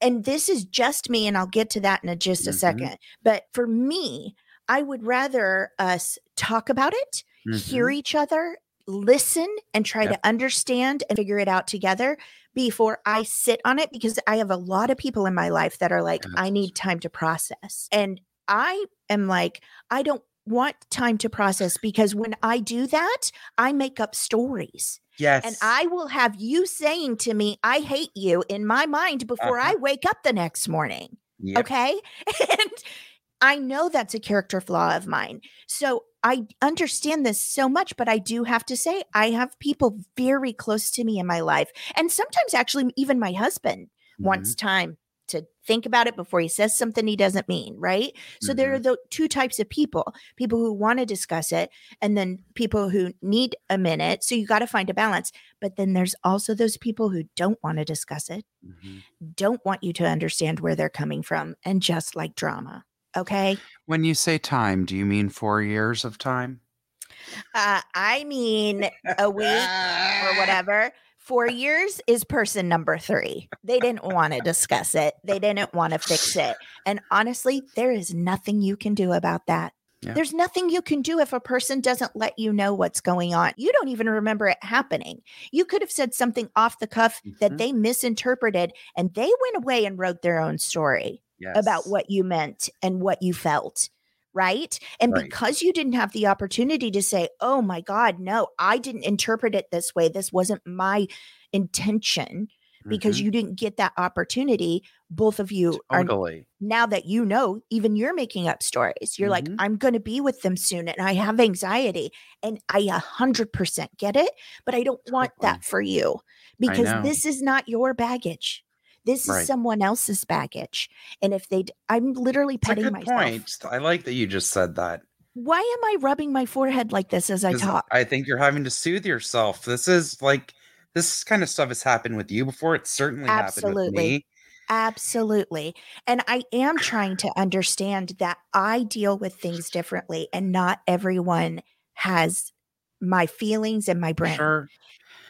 and this is just me and i'll get to that in a, just a Mhm. second but for me i would rather us talk about it hear Mhm. each other listen and try Yep. to understand and figure it out together before i sit on it because i have a lot of people in my life that are like i need time to process and i am like i don't want time to process because when I do that, I make up stories. Yes. And I will have you saying to me, I hate you in my mind before Uh-huh. I wake up the next morning. Yep. Okay. And I know that's a character flaw of mine. So I understand this so much, but I do have to say, I have people very close to me in my life. And sometimes, actually, even my husband Mhm. wants time to think about it before he says something he doesn't mean, right? So there are Mhm. the two types of people people who want to discuss it, and then people who need a minute. So you got to find a balance. But then there's also those people who don't want to discuss it, Mhm. don't want you to understand where they're coming from, and just like drama. Okay. When you say time, do you mean four years of time? Uh, I mean, a week or whatever. Four years is person number three. They didn't want to discuss it, they didn't want to fix it. And honestly, there is nothing you can do about that. Yeah. There's nothing you can do if a person doesn't let you know what's going on. You don't even remember it happening. You could have said something off the cuff that Mhm. they misinterpreted and they went away and wrote their own story Yes. about what you meant and what you felt. Right. And Right. because you didn't have the opportunity to say, oh my God, no, I didn't interpret it this way. This wasn't my intention because Mhm. you didn't get that opportunity. Both of you are totally. now that you know, even you're making up stories. You're like, Mhm. I'm going to be with them soon and I have anxiety. And I a 100% get it, but I don't want Totally. that for you because this is not your baggage. This Right. is someone else's baggage. And if they, I'm literally a petting good myself. point. I like that you just said that. Why am I rubbing my forehead like this as I talk? I think you're having to soothe yourself. This is like this kind of stuff has happened with you before. It certainly happened with Absolutely. me. Absolutely. And I am trying to understand that I deal with things differently and not everyone has my feelings and my brain. Sure.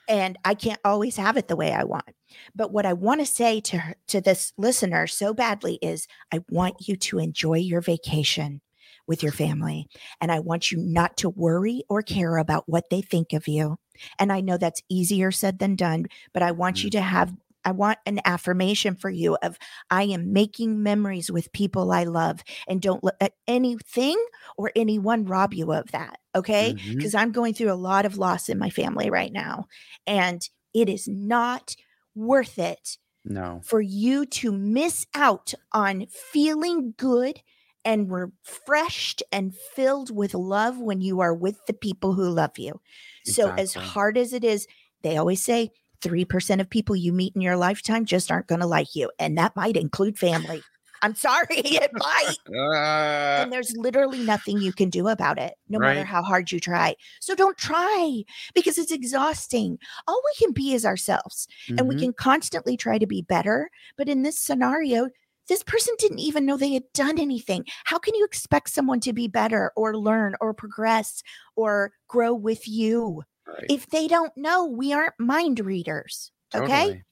And I can't always have it the way I want. But what I want to say to her, to this listener so badly is I want you to enjoy your vacation with your family and I want you not to worry or care about what they think of you. And I know that's easier said than done, but I want you mm-hmm. to have I want an affirmation for you of I am making memories with people I love and don't let uh, anything or anyone rob you of that. Okay. Mm-hmm. Because I'm going through a lot of loss in my family right now. And it is not worth it No. for you to miss out on feeling good and refreshed and filled with love when you are with the people who love you. So, as hard as it is, they always say 3% of people you meet in your lifetime just aren't going to like you. And that might include family. I'm sorry, it might. Uh, And there's literally nothing you can do about it, no matter how hard you try. So don't try because it's exhausting. All we can be is ourselves and we mhm. can constantly try to be better. But in this scenario, this person didn't even know they had done anything. How can you expect someone to be better or learn or progress or grow with you Right. if they don't know? We aren't mind readers. Okay.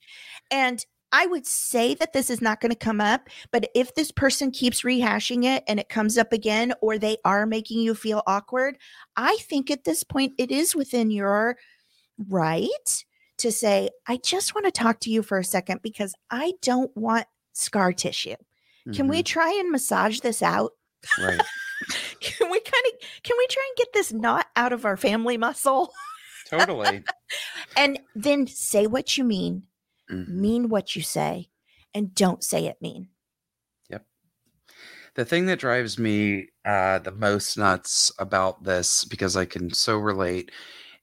And I would say that this is not going to come up, but if this person keeps rehashing it and it comes up again, or they are making you feel awkward, I think at this point it is within your right to say, I just want to talk to you for a second because I don't want scar tissue. Can we mm-hmm. try and massage this out? Right. Can we kind of can we try and get this knot out of our family muscle? Totally. And then say what you mean Mhm. mean what you say and don't say it mean. Yep. The thing that drives me uh, the most nuts about this, because I can so relate,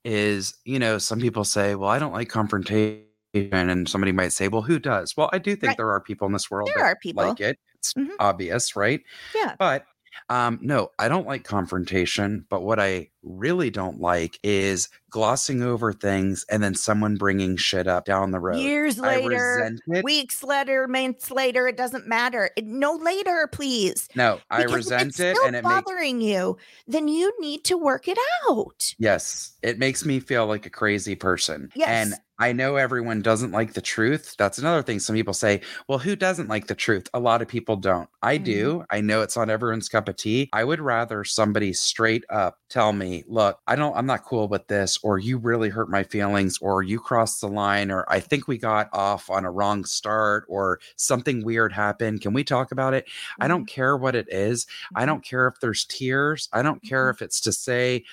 is you know, some people say, well, I don't like confrontation. And somebody might say, well, who does? Well, I do think Right. there are people in this world There that are people. like it. It's Mhm. obvious, right? Yeah. But um, no, I don't like confrontation. But what I really don't like is glossing over things and then someone bringing shit up down the road. Years later, weeks later, months later, it doesn't matter. No later, please. no, I Because resent it's it, and it makes bothering you, then you need to work it out. Yes, it makes me feel like a crazy person. Yes. And I know everyone doesn't like the truth. That's another thing. Some people say, well, who doesn't like the truth? A lot of people don't. I Mm-hmm. do. I know it's not everyone's cup of tea. I would rather somebody straight up tell me, me, look, I don't, I'm not cool with this, or you really hurt my feelings, or you crossed the line, or I think we got off on a wrong start, or something weird happened. Can we talk about it? Mm-hmm. I don't care what it is. Mm-hmm. I don't care if there's tears. I don't care mm-hmm. if it's to say,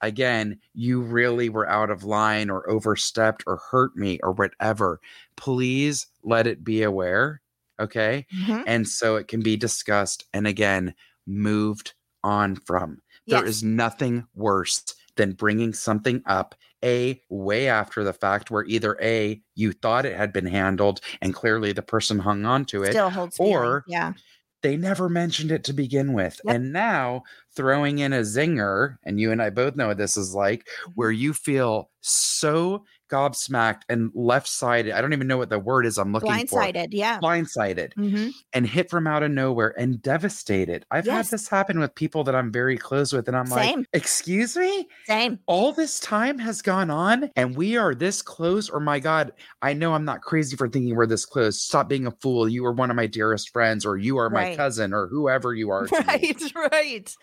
again, you really were out of line or overstepped or hurt me or whatever. Please let it be aware. Okay. Mm-hmm. And so it can be discussed and again, moved on from. Yes. There is nothing worse than bringing something up a way after the fact where either a you thought it had been handled and clearly the person hung on to it Still holds or yeah they never mentioned it to begin with. Yep. And now throwing in a zinger, and you and I both know what this is like, where mm-hmm. you feel so gobsmacked and left sided. I don't even know what the word is I'm looking Blindsided, for. Blindsided, yeah. Blindsided mm-hmm. and hit from out of nowhere and devastated. I've yes. had this happen with people that I'm very close with, and I'm Same. like, excuse me? Same. All this time has gone on and we are this close. Or my God, I know I'm not crazy for thinking we're this close. Stop being a fool. You are one of my dearest friends, or you are my right. cousin, or whoever you are. Right, right.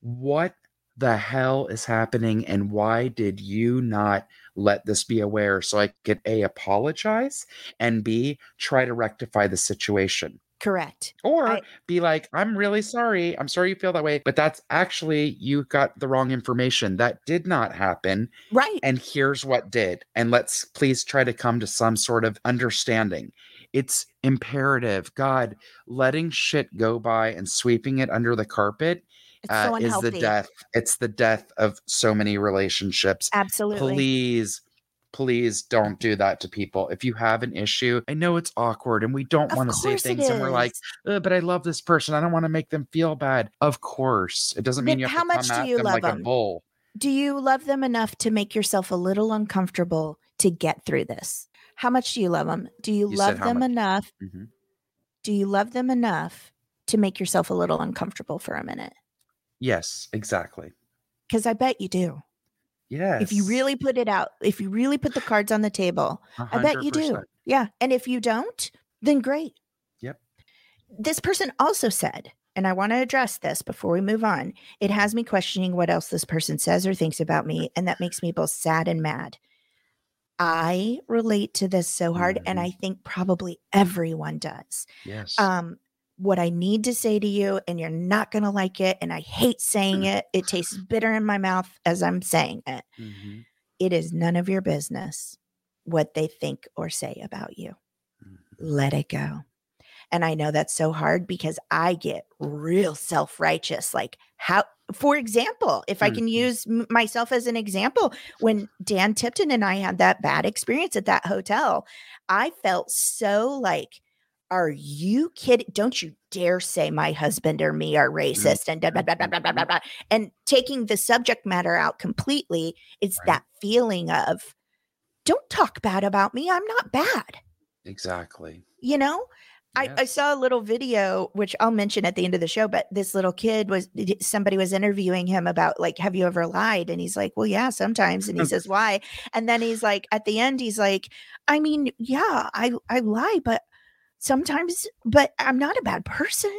What the hell is happening and why did you not let this be aware so I could A, apologize and B, try to rectify the situation? Correct. Or I, be like, I'm really sorry. I'm sorry you feel that way, but that's actually, you got the wrong information. That did not happen. Right. And here's what did. And let's please try to come to some sort of understanding. It's imperative. God, letting shit go by and sweeping it under the carpet uh, so is the death. It's the death of so many relationships. Absolutely. Please, please don't do that to people. If you have an issue, I know it's awkward and we don't want to say things and we're like, but I love this person. I don't want to make them feel bad. Of course. It doesn't mean you have how to much come do you love like them? a bull. Do you love them enough to make yourself a little uncomfortable to get through this? How much do you love them? Do you, you love them much? enough? Mm-hmm. Do you love them enough to make yourself a little uncomfortable for a minute? Yes, exactly. Because I bet you do. Yes. If you really put it out, if you really put the cards on the table, 100%. I bet you do. Yeah. And if you don't, then great. Yep. This person also said, and I want to address this before we move on. It has me questioning what else this person says or thinks about me, and that makes me both sad and mad. I relate to this so hard, mm-hmm. and I think probably everyone does. Yes. Um, what I need to say to you, and you're not going to like it. And I hate saying it. It tastes bitter in my mouth as I'm saying it. Mm-hmm. it is none of your business what they think or say about you. Mm-hmm. Let it go. And I know that's so hard because I get real self righteous. Like, how, for example, if I can mm-hmm. use myself as an example, when Dan Tipton and I had that bad experience at that hotel, I felt so like, are you kidding? Don't you dare say my husband or me are mm. racist and blah, blah, blah, blah, blah, blah, blah. and taking the subject matter out completely. It's right. that feeling of don't talk bad about me. I'm not bad. Exactly. You know. I, I saw a little video, which I'll mention at the end of the show, but this little kid was somebody was interviewing him about like, have you ever lied? And he's like, Well, yeah, sometimes. And he says, Why? And then he's like, at the end, he's like, I mean, yeah, I I lie, but sometimes, but I'm not a bad person.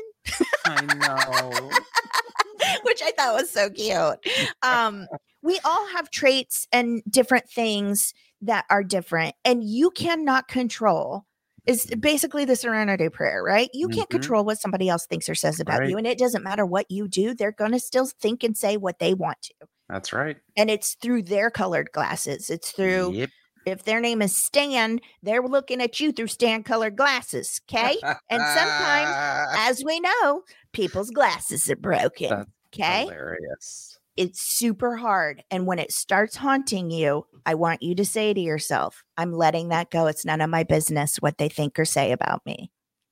I know. Which I thought was so cute. Um, we all have traits and different things that are different, and you cannot control. Is basically the serenity prayer, right? You can't mm-hmm. control what somebody else thinks or says about right. you. And it doesn't matter what you do, they're going to still think and say what they want to. That's right. And it's through their colored glasses. It's through yep if their name is Stan, they're looking at you through Stan colored glasses. Okay. and sometimes, as we know, people's glasses are broken. okay. Hilarious. It's super hard. And when it starts haunting you, I want you to say to yourself, I'm letting that go. It's none of my business what they think or say about me.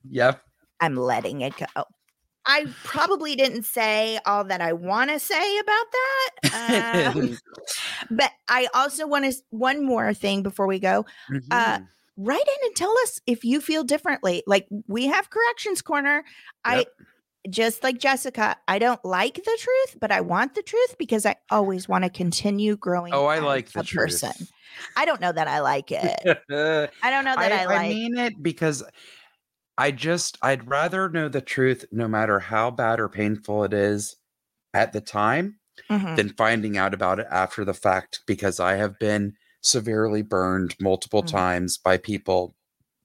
Yep. I'm letting it go. I probably didn't say all that I want to say about that. Um, but I also want to, one more thing before we go. Uh, mm-hmm. Uh, write in and tell us if you feel differently. Like we have Corrections Corner. Yep. I, just like Jessica, I don't like the truth, but I want the truth because I always want to continue growing. Oh, I like the truth. person. I don't know that I like it. I don't know that I, I like. I mean it because I just I'd rather know the truth no matter how bad or painful it is at the time Mhm. than finding out about it after the fact because I have been severely burned multiple Mhm. times by people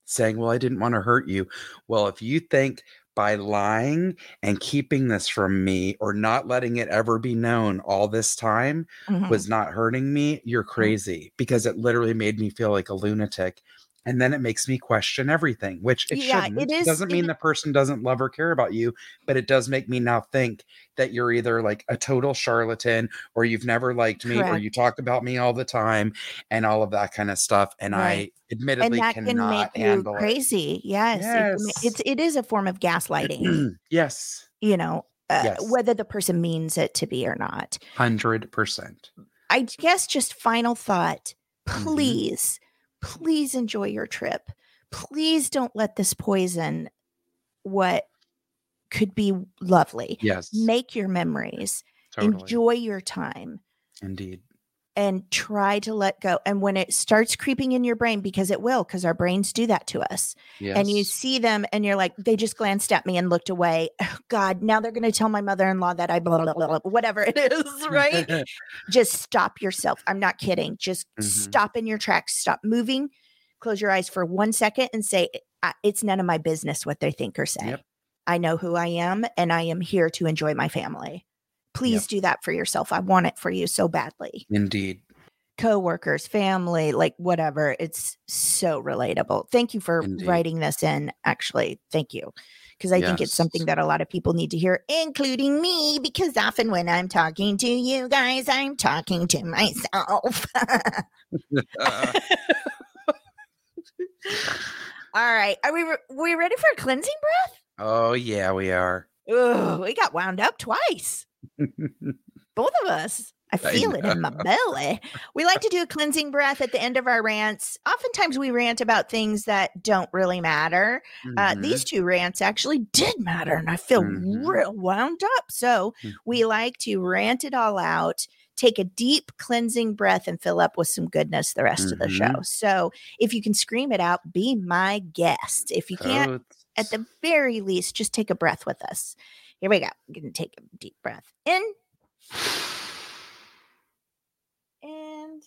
saying, Well, I didn't want to hurt you. Well, if you think by lying and keeping this from me or not letting it ever be known all this time Mhm. was not hurting me, you're crazy because it literally made me feel like a lunatic. And then it makes me question everything, which it Yeah, shouldn't. it is- doesn't it mean the person doesn't love or care about you, but it does make me now think that you're either like a total charlatan or you've never liked me or you talk about me all the time and all of that kind of stuff. And Right. I admittedly and that can cannot you handle crazy. Yes, it can ma- Yes. it's it is a form of gaslighting. yes, you know, uh, Yes. whether the person means it to be or not. hundred percent. I guess just final thought. Mhm. Please, please enjoy your trip. Please don't let this poison what could be lovely. Yes, Make your memories. totally. Enjoy your time Indeed. And try to let go. And when it starts creeping in your brain, because it will, because our brains do that to us, Yes. and you see them and you're like, they just glanced at me and looked away. Oh, God, now they're going to tell my mother in law that I blah, blah, blah, blah, whatever it is, right? just stop yourself. I'm not kidding. Just Mhm. stop in your tracks, stop moving, close your eyes for one second and say, It's none of my business what they think or say. Yep. I know who I am and I am here to enjoy my family. Please do that for yourself. I want it for you so badly. Indeed. Coworkers, family, like whatever. It's so relatable. Thank you for Indeed. writing this in. Actually, thank you. Because I think it's something that a lot of people need to hear, including me, because often when I'm talking to you guys, I'm talking to myself. Uh, All right. Are we, re- we ready for a cleansing breath? oh yeah, we are. Oh, we got wound up twice. Both of us. I feel it in my belly. We like to do a cleansing breath at the end of our rants. Oftentimes we rant about things that don't really matter. Uh, Mhm. these two rants actually did matter, and I feel Mhm. real wound up. So we like to rant it all out, take a deep cleansing breath, and fill up with some goodness the rest of the show. Mhm. So if you can scream it out, be my guest. If you can't, at the very least, just take a breath with us. Here we go. I'm going to take a deep breath in and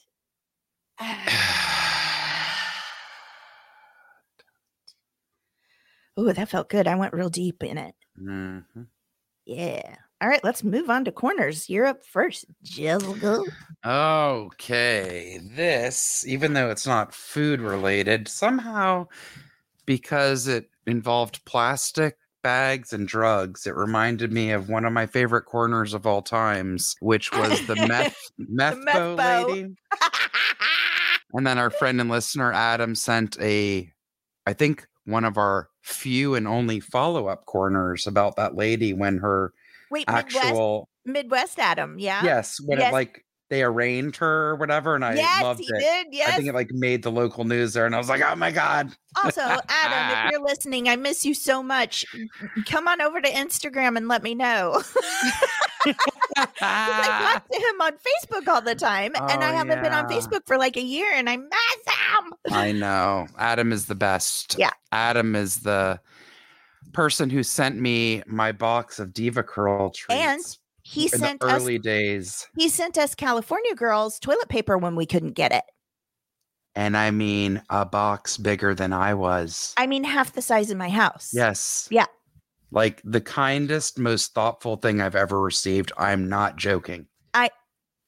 Oh, that felt good. I went real deep in it. Mhm. Yeah. All right, let's move on to corners. You're up first, Jessica. Okay, this, even though it's not food related, somehow because it involved plastic bags and drugs, it reminded me of one of my favorite corners of all times, which was the meth meth meth bow lady. And then our friend and listener Adam sent a, I think one of our few and only follow up corners about that lady when her Wait, Midwest, actual Midwest Adam, yeah? yes when Yes. it like they arraigned her or whatever and I yes, loved he it. did. I think it like made the local news there and I was like, oh my god. also, Adam, if you're listening, I miss you so much. Come on over to Instagram and let me know. I talk to him on Facebook all the time, and I Oh, haven't been on. Facebook for like a year, and I miss him. I know. Adam is the best. Yeah. Adam is the person who sent me my box of DevaCurl treats And He in sent the us early days. he sent us California girls toilet paper when we couldn't get it. And I mean a box bigger than I was. I mean, half the size of my house. yes. Yeah. Like the kindest, most thoughtful thing I've ever received. I'm not joking.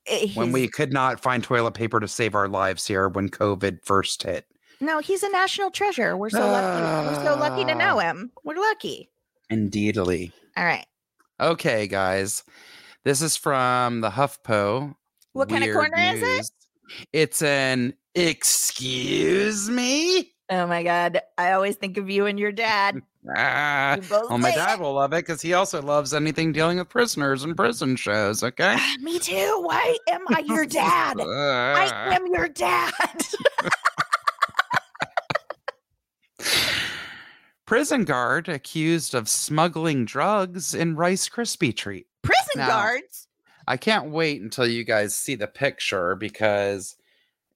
Eh, When we could not find toilet paper to save our lives here when COVID first hit. no, he's a national treasure. We're so lucky. We're so lucky to know Ah. him. We're lucky. Indeedly. All right. Okay, guys. This is from the HuffPo. What kind of corner is it? It's an excuse me. Oh my God. I always think of you and your dad. Ah, well, my dad will love it because he also loves anything dealing with prisoners and prison shows. Okay. Ah, Me too. Why am I your dad? I Ah. am your dad. Prison guard accused of smuggling drugs in Rice Krispie treat. Prison Now- guards. I can't wait until you guys see the picture because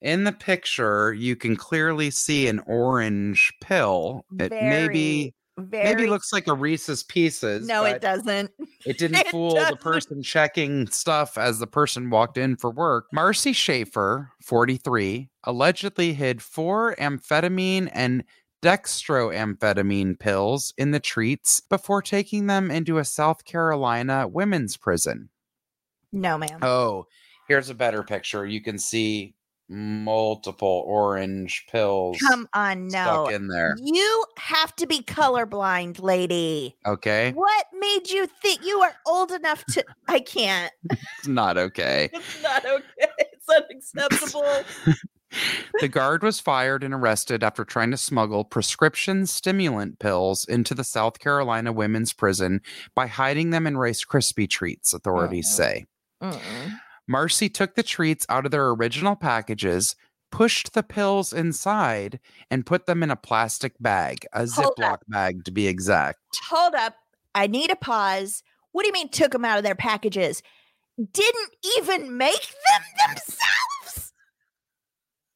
in the picture you can clearly see an orange pill. It may be very. Maybe looks like a Reese's Pieces. no, it doesn't. It didn't It fool doesn't. the person checking stuff as the person walked in for work. Marcy Schaefer, 43, allegedly hid four amphetamine and dextroamphetamine pills in the treats before taking them into a South Carolina women's prison. No, ma'am. Oh, here's a better picture. You can see multiple orange pills Come on, no. stuck in there. You have to be colorblind, lady. Okay. What made you think you are old enough to? I can't. It's not okay. It's not okay. It's unacceptable. The guard was fired and arrested after trying to smuggle prescription stimulant pills into the South Carolina women's prison by hiding them in Rice Krispie treats, authorities Uh-uh. say. Marcy took the treats out of their original packages, pushed the pills inside, and put them in a plastic bag, a Hold Ziploc up. bag to be exact. Hold up. I need a pause. What do you mean took them out of their packages? Didn't even make them themselves.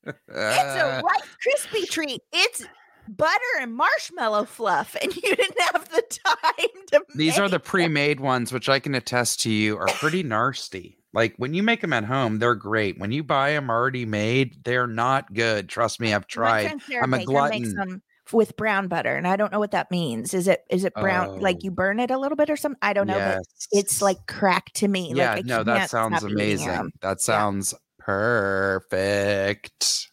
It's a Rice Krispie treat. It's butter and marshmallow fluff, and you didn't have the time to. These are the pre-made ones, which I can attest to you are pretty nasty. Like when you make them at home, they're great. When you buy them already made, they're not good. Trust me, I've tried. I'm a glutton. them with brown butter, and I don't know what that means. Is it is it brown Oh. like you burn it a little bit or something? I don't know, but it's like crack to me. yeah, like, no, that sounds amazing. That sounds perfect.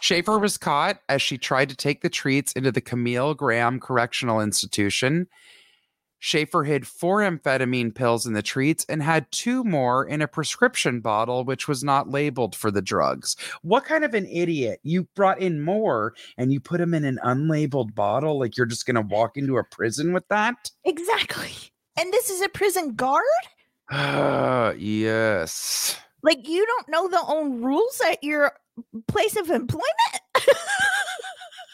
Schaefer was caught as she tried to take the treats into the Camille Graham Correctional Institution. Schaefer hid four amphetamine pills in the treats and had two more in a prescription bottle, which was not labeled for the drugs. What kind of an idiot? You brought in more and you put them in an unlabeled bottle? Like you're just going to walk into a prison with that? Exactly. And this is a prison guard? Uh, yes. Like you don't know the own rules at your place of employment?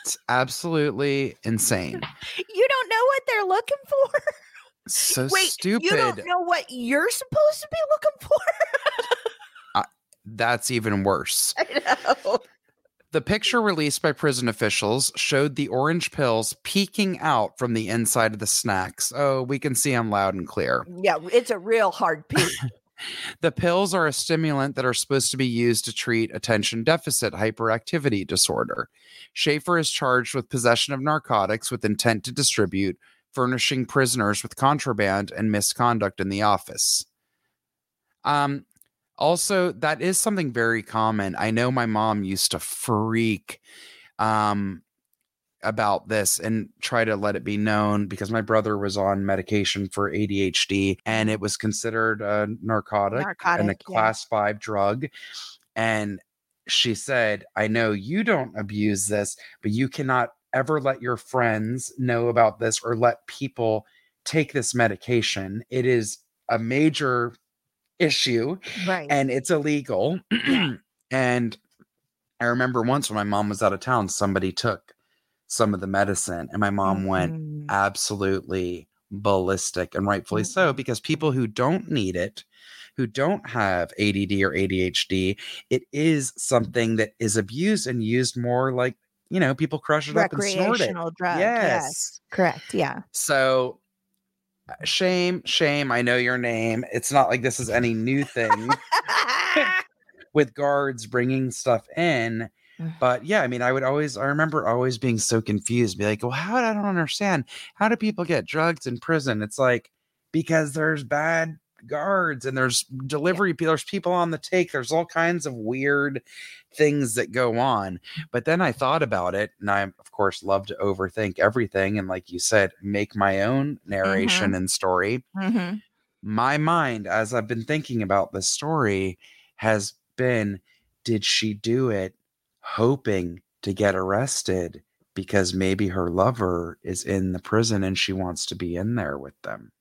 It's absolutely insane. you don't know what they're looking for? So Wait, stupid. You don't know what you're supposed to be looking for? That's even worse. I know. The picture released by prison officials showed the orange pills peeking out from the inside of the snacks. Oh, we can see them loud and clear. Yeah, it's a real hard piece. The pills are a stimulant that are supposed to be used to treat attention deficit hyperactivity disorder. Schaefer is charged with possession of narcotics with intent to distribute, furnishing prisoners with contraband, and misconduct in the office. Um, also, that is something very common. I know my mom used to freak um, about this and try to let it be known because my brother was on medication for ADHD and it was considered a narcotic, and a Narcotic, yeah. class five drug. And she said, I know you don't abuse this, but you cannot ever let your friends know about this or let people take this medication. It is a major issue right. and it's illegal. and I remember once when my mom was out of town, somebody took some of the medicine, and my mom went Mhm. absolutely ballistic, and rightfully so, Mhm. because people who don't need it, who don't have ADD or ADHD, it is something that is abused and used more like, you know, people crush it up and snort it. drug. Yes. Yes. Correct. Yeah. So, uh, shame, shame. I know your name. It's not like this is any new thing with guards bringing stuff in. Mm. But yeah, I mean, I would always, I remember always being so confused, be like, well, how I don't understand. How do people get drugs in prison? It's like, because there's bad guards and there's delivery, pe- there's people on the take, there's all kinds of weird things that go on. But then I thought about it, and I, of course, love to overthink everything. And like you said, make my own narration and story hmm my mind as I've been thinking about this story has been did she do it hoping to get arrested because maybe her lover is in the prison and she wants to be in there with them?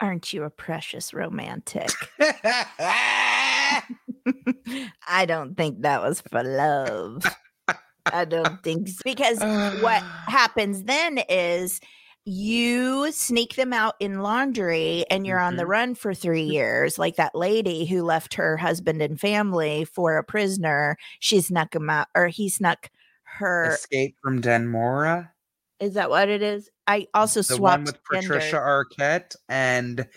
Aren't you a precious romantic? I don't think that was for love. I don't think so. Because what happens then is you sneak them out in laundry and you're on the Mhm. run for three years like that lady who left her husband and family for a prisoner she snuck him out or he snuck her Escape from Dannemora? Is that what it is? I also the swapped one with Patricia. Arquette and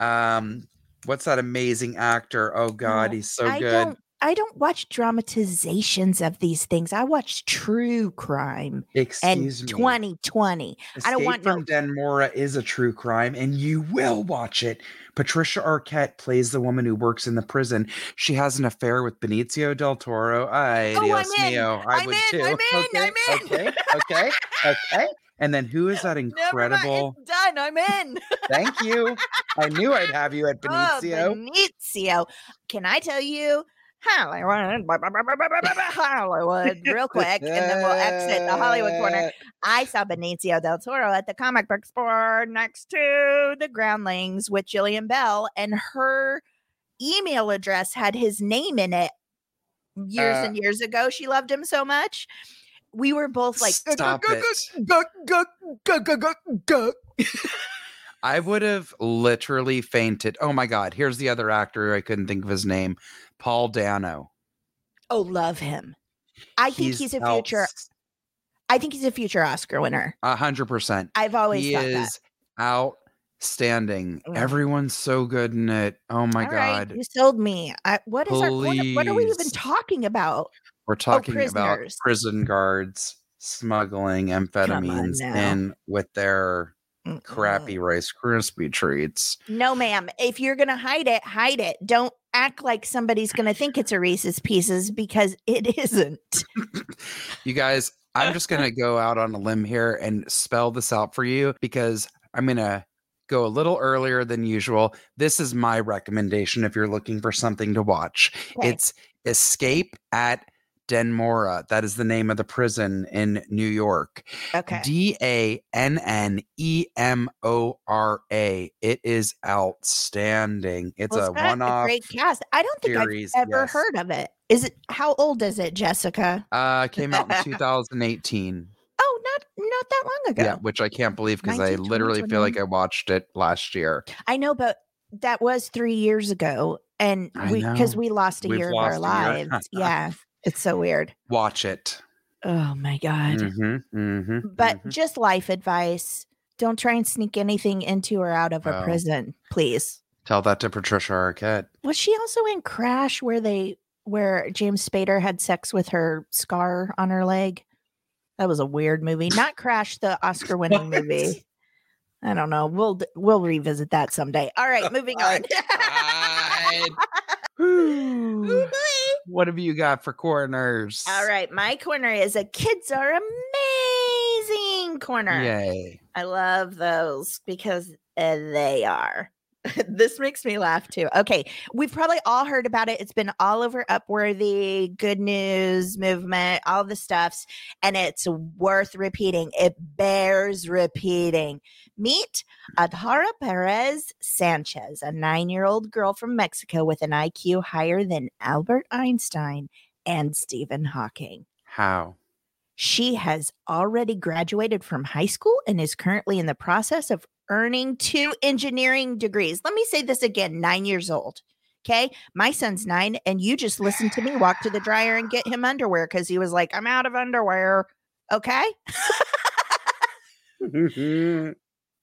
um, what's that amazing actor? Oh God, No, he's so I good. I don't watch dramatizations of these things. I watch true crime and me. 2020. I don't Escape want no- from Dannemora is a true crime, and you will watch it. Patricia Arquette plays the woman who works in the prison. She has an affair with Benicio del Toro. Ay, Oh, I'm in. mío. I I'm would in, too. I'm in, okay, I'm in. Okay, okay, okay. And then who is that incredible? Done. I'm in. Thank you. I knew I'd have you at Oh, Benicio. Benicio. Can I tell you Hollywood, Hollywood, real quick, and then we'll exit the Hollywood corner. I saw Benicio del Toro at the comic book store next to the Groundlings with Jillian Bell, and her email address had his name in it years Uh, and years ago. She loved him so much. We were both like, Stop it. gug, gug, gug, gug, gug, gug." I would have literally fainted. Oh my God. Here's the other actor. I couldn't think of his name. Paul Dano. oh, love him. I think he's, a future. I think he's a future Oscar winner. A hundred percent. I've always He thought is outstanding. Mm. Everyone's so good in it. Oh my that. All right, God. you sold me. I, what is our? What, what are we even talking about? We're talking about Oh, prisoners. prison guards smuggling amphetamines in with their Mm-mm. crappy Rice Krispie treats. No, ma'am. If you're gonna hide it, hide it. Don't act like somebody's gonna think it's a Reese's Pieces because it isn't. You guys, I'm just going to go out on a limb here and spell this out for you because I'm going to go a little earlier than usual. This is my recommendation if you're looking for something to watch. Okay. It's Escape at Dannemora. That is the name of the prison in New York. Okay. D A N N E M O R A. It is outstanding. It's Well, a one off great cast. I don't think series. I've ever yes. heard of it. Is it how old is it, Jessica? Uh, came out in 2018. Oh, not not that long ago. Yeah, which I can't believe because I literally feel like I watched it last year. I know, but that was three years ago, and we because we lost a We've year of our lost lives. yeah, it's so weird. Watch it. Oh my god. Mm-hmm, mm-hmm, But mhm. just life advice: don't try and sneak anything into or out of a Oh. prison, please. tell that to Patricia Arquette. Was she also in Crash, where they where James Spader had sex with her scar on her leg? That was a weird movie. Not Crash, the Oscar-winning movie. I don't know. We'll we'll revisit that someday. All right, moving on. What have you got for corners? All right, my corner is a kids are amazing corner. Yay. I love those because uh, they are. this makes me laugh too. Okay, we've probably all heard about it. It's been all over Upworthy, Good News Movement, all the stuffs, and it's worth repeating. It bears repeating. Meet Adhara Perez Sanchez, a nine year old girl from Mexico with an IQ higher than Albert Einstein and Stephen Hawking. How? She has already graduated from high school and is currently in the process of earning two engineering degrees. Let me say this again nine years old. Okay. My son's nine, and you just listened to me walk to the dryer and get him underwear because he was like, I'm out of underwear. Okay.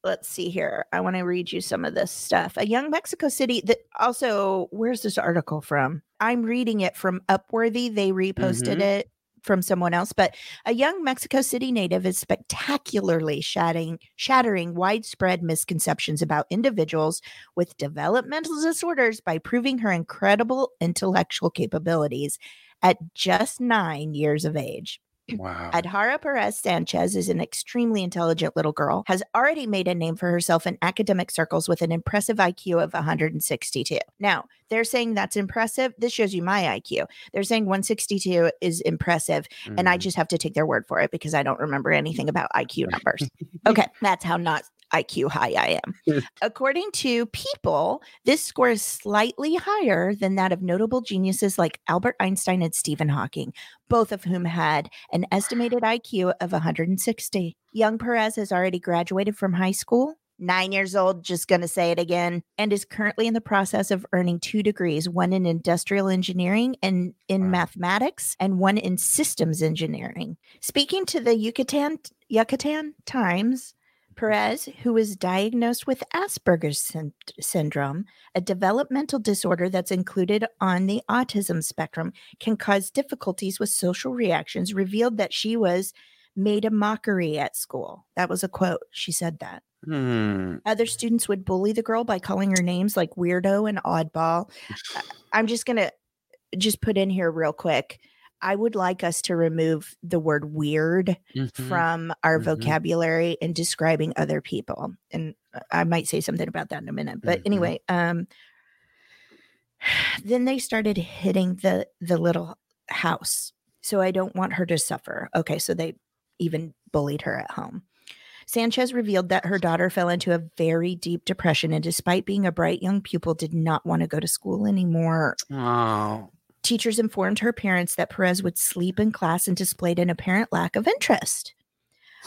Let's see here. I want to read you some of this stuff. A young Mexico City that also, where's this article from? I'm reading it from Upworthy. They reposted Mhm. it from someone else, but a young Mexico City native is spectacularly shattering, shattering widespread misconceptions about individuals with developmental disorders by proving her incredible intellectual capabilities at just nine years of age. Wow. Adhara Perez Sanchez is an extremely intelligent little girl, has already made a name for herself in academic circles with an impressive IQ of 162. Now, they're saying that's impressive. This shows you my IQ. They're saying 162 is impressive, and I Mhm. just have to take their word for it because I don't remember anything about IQ numbers. okay, that's how not IQ high I am. Hmm. According to People, this score is slightly higher than that of notable geniuses like Albert Einstein and Stephen Hawking, both of whom had an estimated IQ of 160. Young Perez has already graduated from high school nine years old, just going to say it again, and is currently in the process of earning two degrees one in industrial engineering and in Wow. mathematics, and one in systems engineering. Speaking to the Yucatan, Yucatan Times, Perez, who was diagnosed with Asperger's syn- syndrome, a developmental disorder that's included on the autism spectrum, can cause difficulties with social reactions, revealed that she was made a mockery at school. That was a quote. She said that. Hmm. Other students would bully the girl by calling her names like weirdo and oddball. I'm just going to just put in here real quick. I would like us to remove the word weird Mhm. from our Mhm. vocabulary in describing other people. And uh, I might say something about that in a minute. But Mhm. anyway, um then they started hitting the the little house. So I don't want her to suffer. Okay, so they even bullied her at home. Sanchez revealed that her daughter fell into a very deep depression and despite being a bright young pupil did not want to go to school anymore. Oh. Teachers informed her parents that Perez would sleep in class and displayed an apparent lack of interest.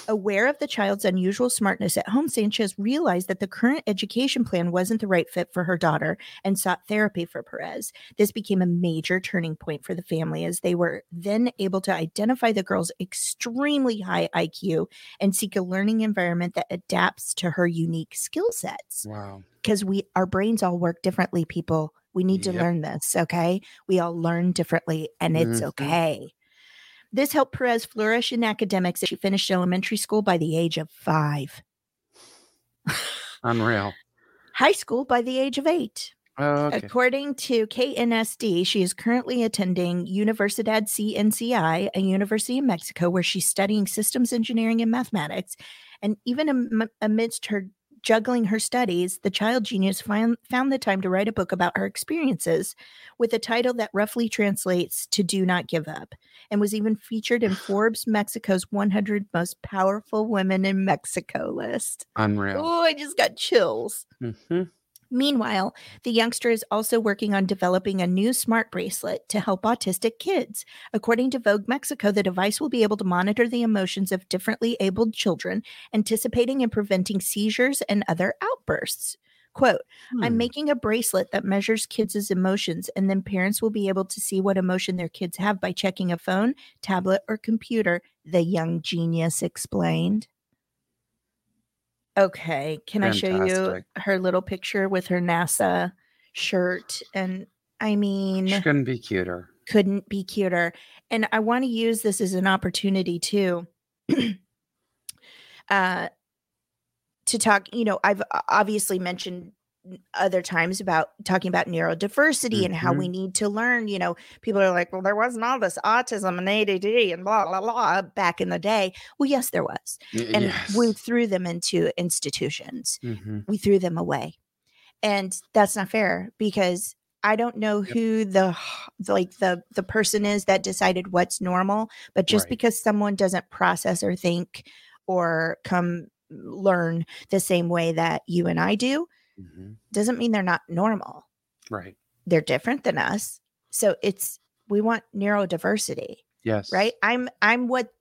Aware of the child's unusual smartness at home, Sanchez realized that the current education plan wasn't the right fit for her daughter and sought therapy for Perez. This became a major turning point for the family as they were then able to identify the girl's extremely high IQ and seek a learning environment that adapts to her unique skill sets Wow. because we our brains all work differently people we need to Yep. learn this okay we all learn differently and it's Mhm. okay this helped perez flourish in academics she finished elementary school by the age of five Unreal. high school by the age of eight Oh, okay. According to KNSD, she is currently attending Universidad CNCI, a university in Mexico, where she's studying systems engineering and mathematics. And even am- amidst her juggling her studies, the child genius found, found the time to write a book about her experiences with a title that roughly translates to Do Not Give Up, and was even featured in Forbes Mexico's 100 Most Powerful Women in Mexico list. Unreal. Oh, I just got chills. hmm Meanwhile, the youngster is also working on developing a new smart bracelet to help autistic kids. According to Vogue Mexico, the device will be able to monitor the emotions of differently abled children, anticipating and preventing seizures and other outbursts. Quote, I'm Hmm. making a bracelet that measures kids' emotions, and then parents will be able to see what emotion their kids have by checking a phone, tablet, or computer, the young genius explained. Okay, can I show you her little picture with her NASA shirt? And I mean, She couldn't be cuter. couldn't be cuter. And I want to use this as an opportunity too. uh to talk, you know, I've obviously mentioned other times about talking about neurodiversity and how we need to learn, you know, people are like, well, there wasn't all this autism and ADD and blah blah blah back in the day. Well, yes, there was. Y- And yes. we threw them into institutions Mhm. we threw them away and that's not fair because i don't know Yep. who the like the the person is that decided what's normal but just Right. because someone doesn't process or think or come learn the same way that you and i do Mhm. doesn't mean they're not normal Right. they're different than us so it's we want neurodiversity Yes. right i'm i'm what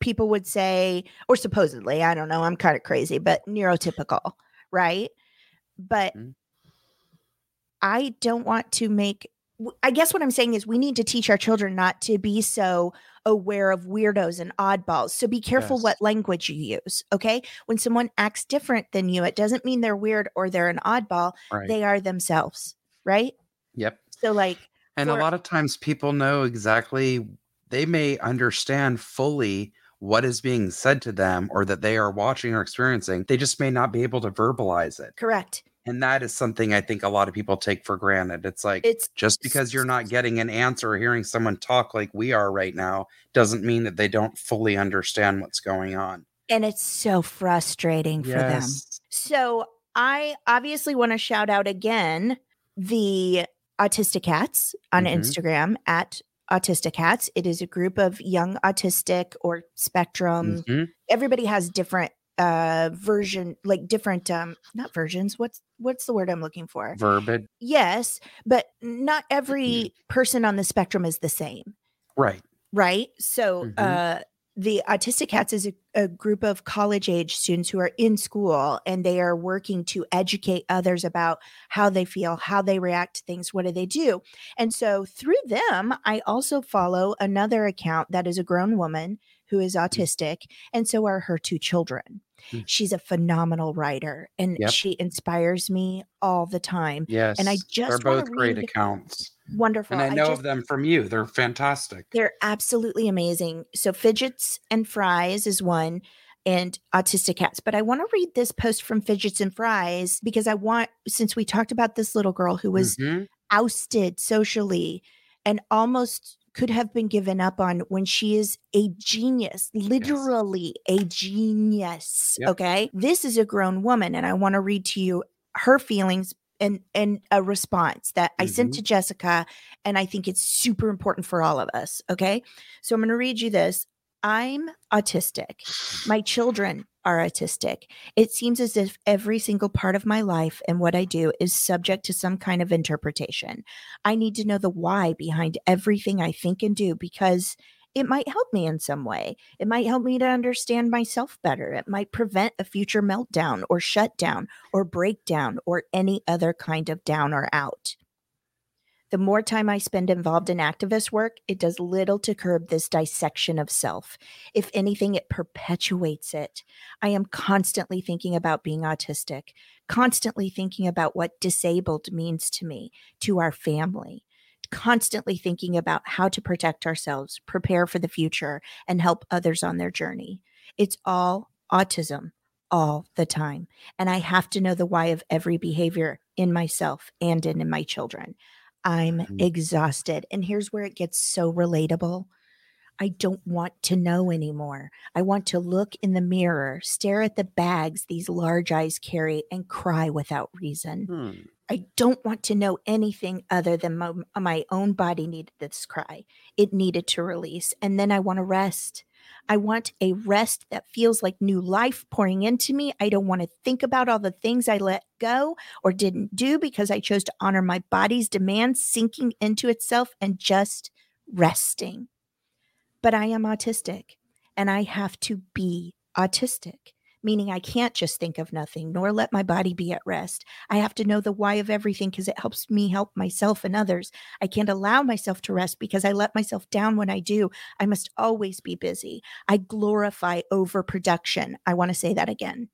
people would say or supposedly i don't know i'm kind of crazy but neurotypical right but Mhm. i don't want to make I guess what i'm saying is we need to teach our children not to be so aware of weirdos and oddballs so be careful Yes. what language you use okay when someone acts different than you it doesn't mean they're weird or they're an oddball Right. they are themselves right yep. so like And a lot of times people know exactly, they may understand fully what is being said to them or that they are watching or experiencing. They just may not be able to verbalize it. correct And that is something I think a lot of people take for granted. It's like, it's just because you're not getting an answer or hearing someone talk like we are right now doesn't mean that they don't fully understand what's going on. and it's so frustrating for them So I obviously want to shout out again the Autistic Cats on Mhm. Instagram at Autistic Cats. It is a group of young autistic or spectrum. Mhm. Everybody has different uh version like different um not versions what's what's the word i'm looking for Verbed. yes but not every person on the spectrum is the same Right. right so Mhm. uh the autistic cats is a, a, group of college age students who are in school and they are working to educate others about how they feel how they react to things what do they do and so through them i also follow another account that is a grown woman who is mm. autistic and so are her two children. She's a phenomenal writer and yep. she inspires me all the time yes and i just they're both great accounts wonderful. And I know I just, of them from you. They're fantastic. They're absolutely amazing. So Fidgets and Fries is one and autistic cats. But I want to read this post from Fidgets and Fries because I want, since we talked about this little girl who was mm-hmm. ousted socially and almost could have been given up on when she is a genius, literally yes. a genius. Yep. Okay. This is a grown woman. And I want to read to you her feelings and and a response that mm-hmm. I sent mm-hmm. to Jessica and I think it's super important for all of us, okay? So I'm going to read you this. I'm autistic. My children are autistic. It seems as if every single part of my life and what I do is subject to some kind of interpretation. I need to know the why behind everything I think and do because it might help me in some way. It might help me to understand myself better. It might prevent a future meltdown or shutdown or breakdown or any other kind of down or out. The more time I spend involved in activist work, it does little to curb this dissection of self. If anything, it perpetuates it. I am constantly thinking about being autistic, constantly thinking about what disabled means to me, to our family constantly thinking about how to protect ourselves, prepare for the future, and help others on their journey. It's all autism all the time. And I have to know the why of every behavior in myself and in, in my children. I'm mm-hmm. exhausted. And here's where it gets so relatable. I don't want to know anymore. I want to look in the mirror, stare at the bags these large eyes carry, and cry without reason. Hmm. I don't want to know anything other than my, my, own body needed this cry. It needed to release. And then I want to rest. I want a rest that feels like new life pouring into me. I don't want to think about all the things I let go or didn't do because I chose to honor my body's demands, sinking into itself and just resting. But I am autistic and I have to be autistic meaning I can't just think of nothing nor let my body be at rest. I have to know the why of everything because it helps me help myself and others. I can't allow myself to rest because I let myself down when I do. I must always be busy. I glorify overproduction. I want to say that again.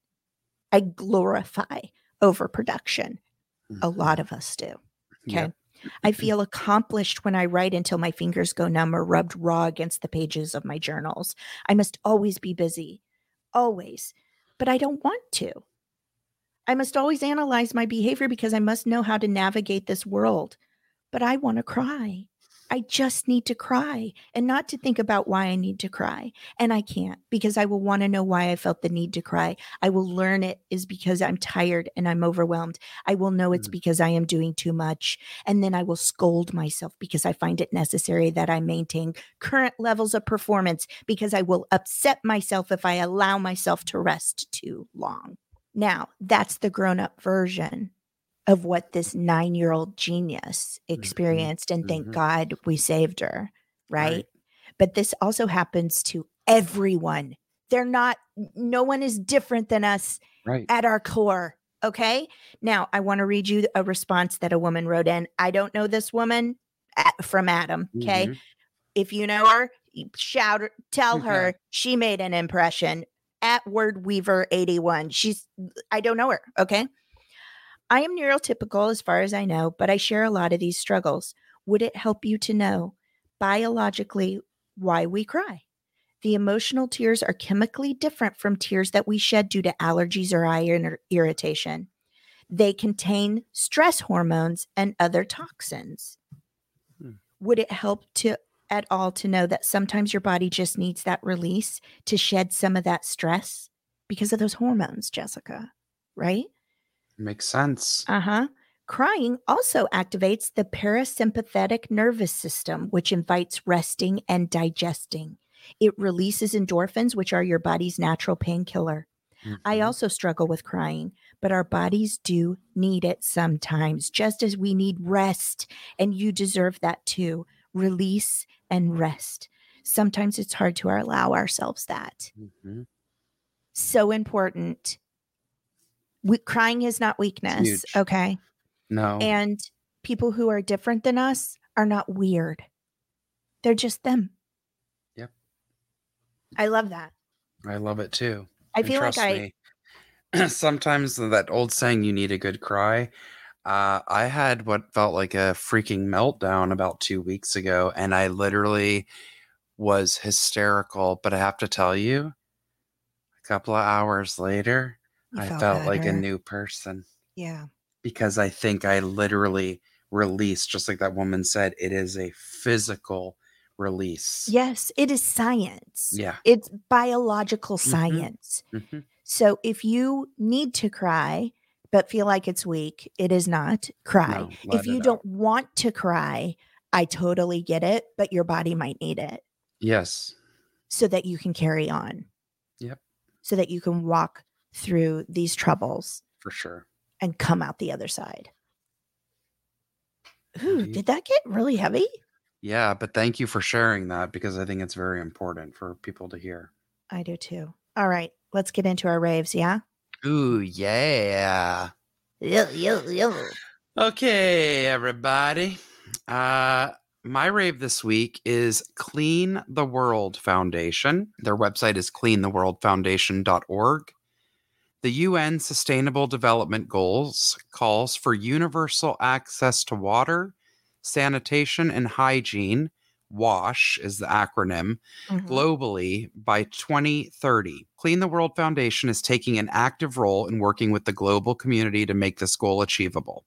I glorify overproduction. Mm-hmm. A lot of us do. Okay. I feel accomplished when I write until my fingers go numb or rubbed raw against the pages of my journals. I must always be busy, always but I don't want to. I must always analyze my behavior because I must know how to navigate this world. But I want to cry. I just need to cry and not to think about why I need to cry. And I can't because I will want to know why I felt the need to cry. I will learn it is because I'm tired and I'm overwhelmed. I will know it's mm. because I am doing too much. And then I will scold myself because I find it necessary that I maintain current levels of performance because I will upset myself if I allow myself to rest too long. Now, that's the grown up version of what this nine year old genius mm-hmm. experienced. Mm-hmm. And thank mm-hmm. God we saved her. Right? right? But this also happens to everyone. They're not, no one is different than us right. at our core. Okay. Now, I want to read you a response that a woman wrote in. I don't know this woman from Adam. Okay. Mm-hmm. If you know her, shout, tell her she made an impression at Word Weaver 81. She's, I don't know her. Okay. I am neurotypical as far as I know, but I share a lot of these struggles. Would it help you to know biologically why we cry? The emotional tears are chemically different from tears that we shed due to allergies or eye irritation. They contain stress hormones and other toxins. Hmm. Would it help to at all to know that sometimes your body just needs that release to shed some of that stress because of those hormones, Jessica, right? Makes sense. Uh huh. Crying also activates the parasympathetic nervous system, which invites resting and digesting. It releases endorphins, which are your body's natural painkiller. Mm-hmm. I also struggle with crying, but our bodies do need it sometimes, just as we need rest, and you deserve that too. Release and rest. sometimes it's hard to allow ourselves that. Mhm. So important. We, crying is not weakness. huge. Okay. No. And people who are different than us are not weird. They're just them. Yep. I love that. I love it too. I And feel like I, me, sometimes that old saying, you need a good cry. Uh, I had what felt like a freaking meltdown about two weeks ago, and I literally was hysterical. But I have to tell you, a couple of hours later, you I felt like a better. new person Yeah. because I think I literally released, just like that woman said, it is a physical release. Yes, it is science. Yeah. It's biological Mhm. science. Mhm. So if you need to cry but feel like it's weak, it is not. Cry. No, let if you it don't want to cry, I totally get it, but your body might need it Yes. so that you can carry on. Yep. So that you can walk through these troubles For sure. and come out the other side. Ooh, did that get really heavy? Yeah, but thank you for sharing that because I think it's very important for people to hear. I do too. All right, let's get into our raves, yeah? Ooh, yeah. Yo, yo, yo. Okay, everybody. Uh my rave this week is Clean the World Foundation. Their website is cleantheworldfoundation.org. The UN Sustainable Development Goals calls for universal access to water, sanitation and hygiene. WASH is the acronym Mhm. globally by 2030. Clean the World Foundation is taking an active role in working with the global community to make this goal achievable.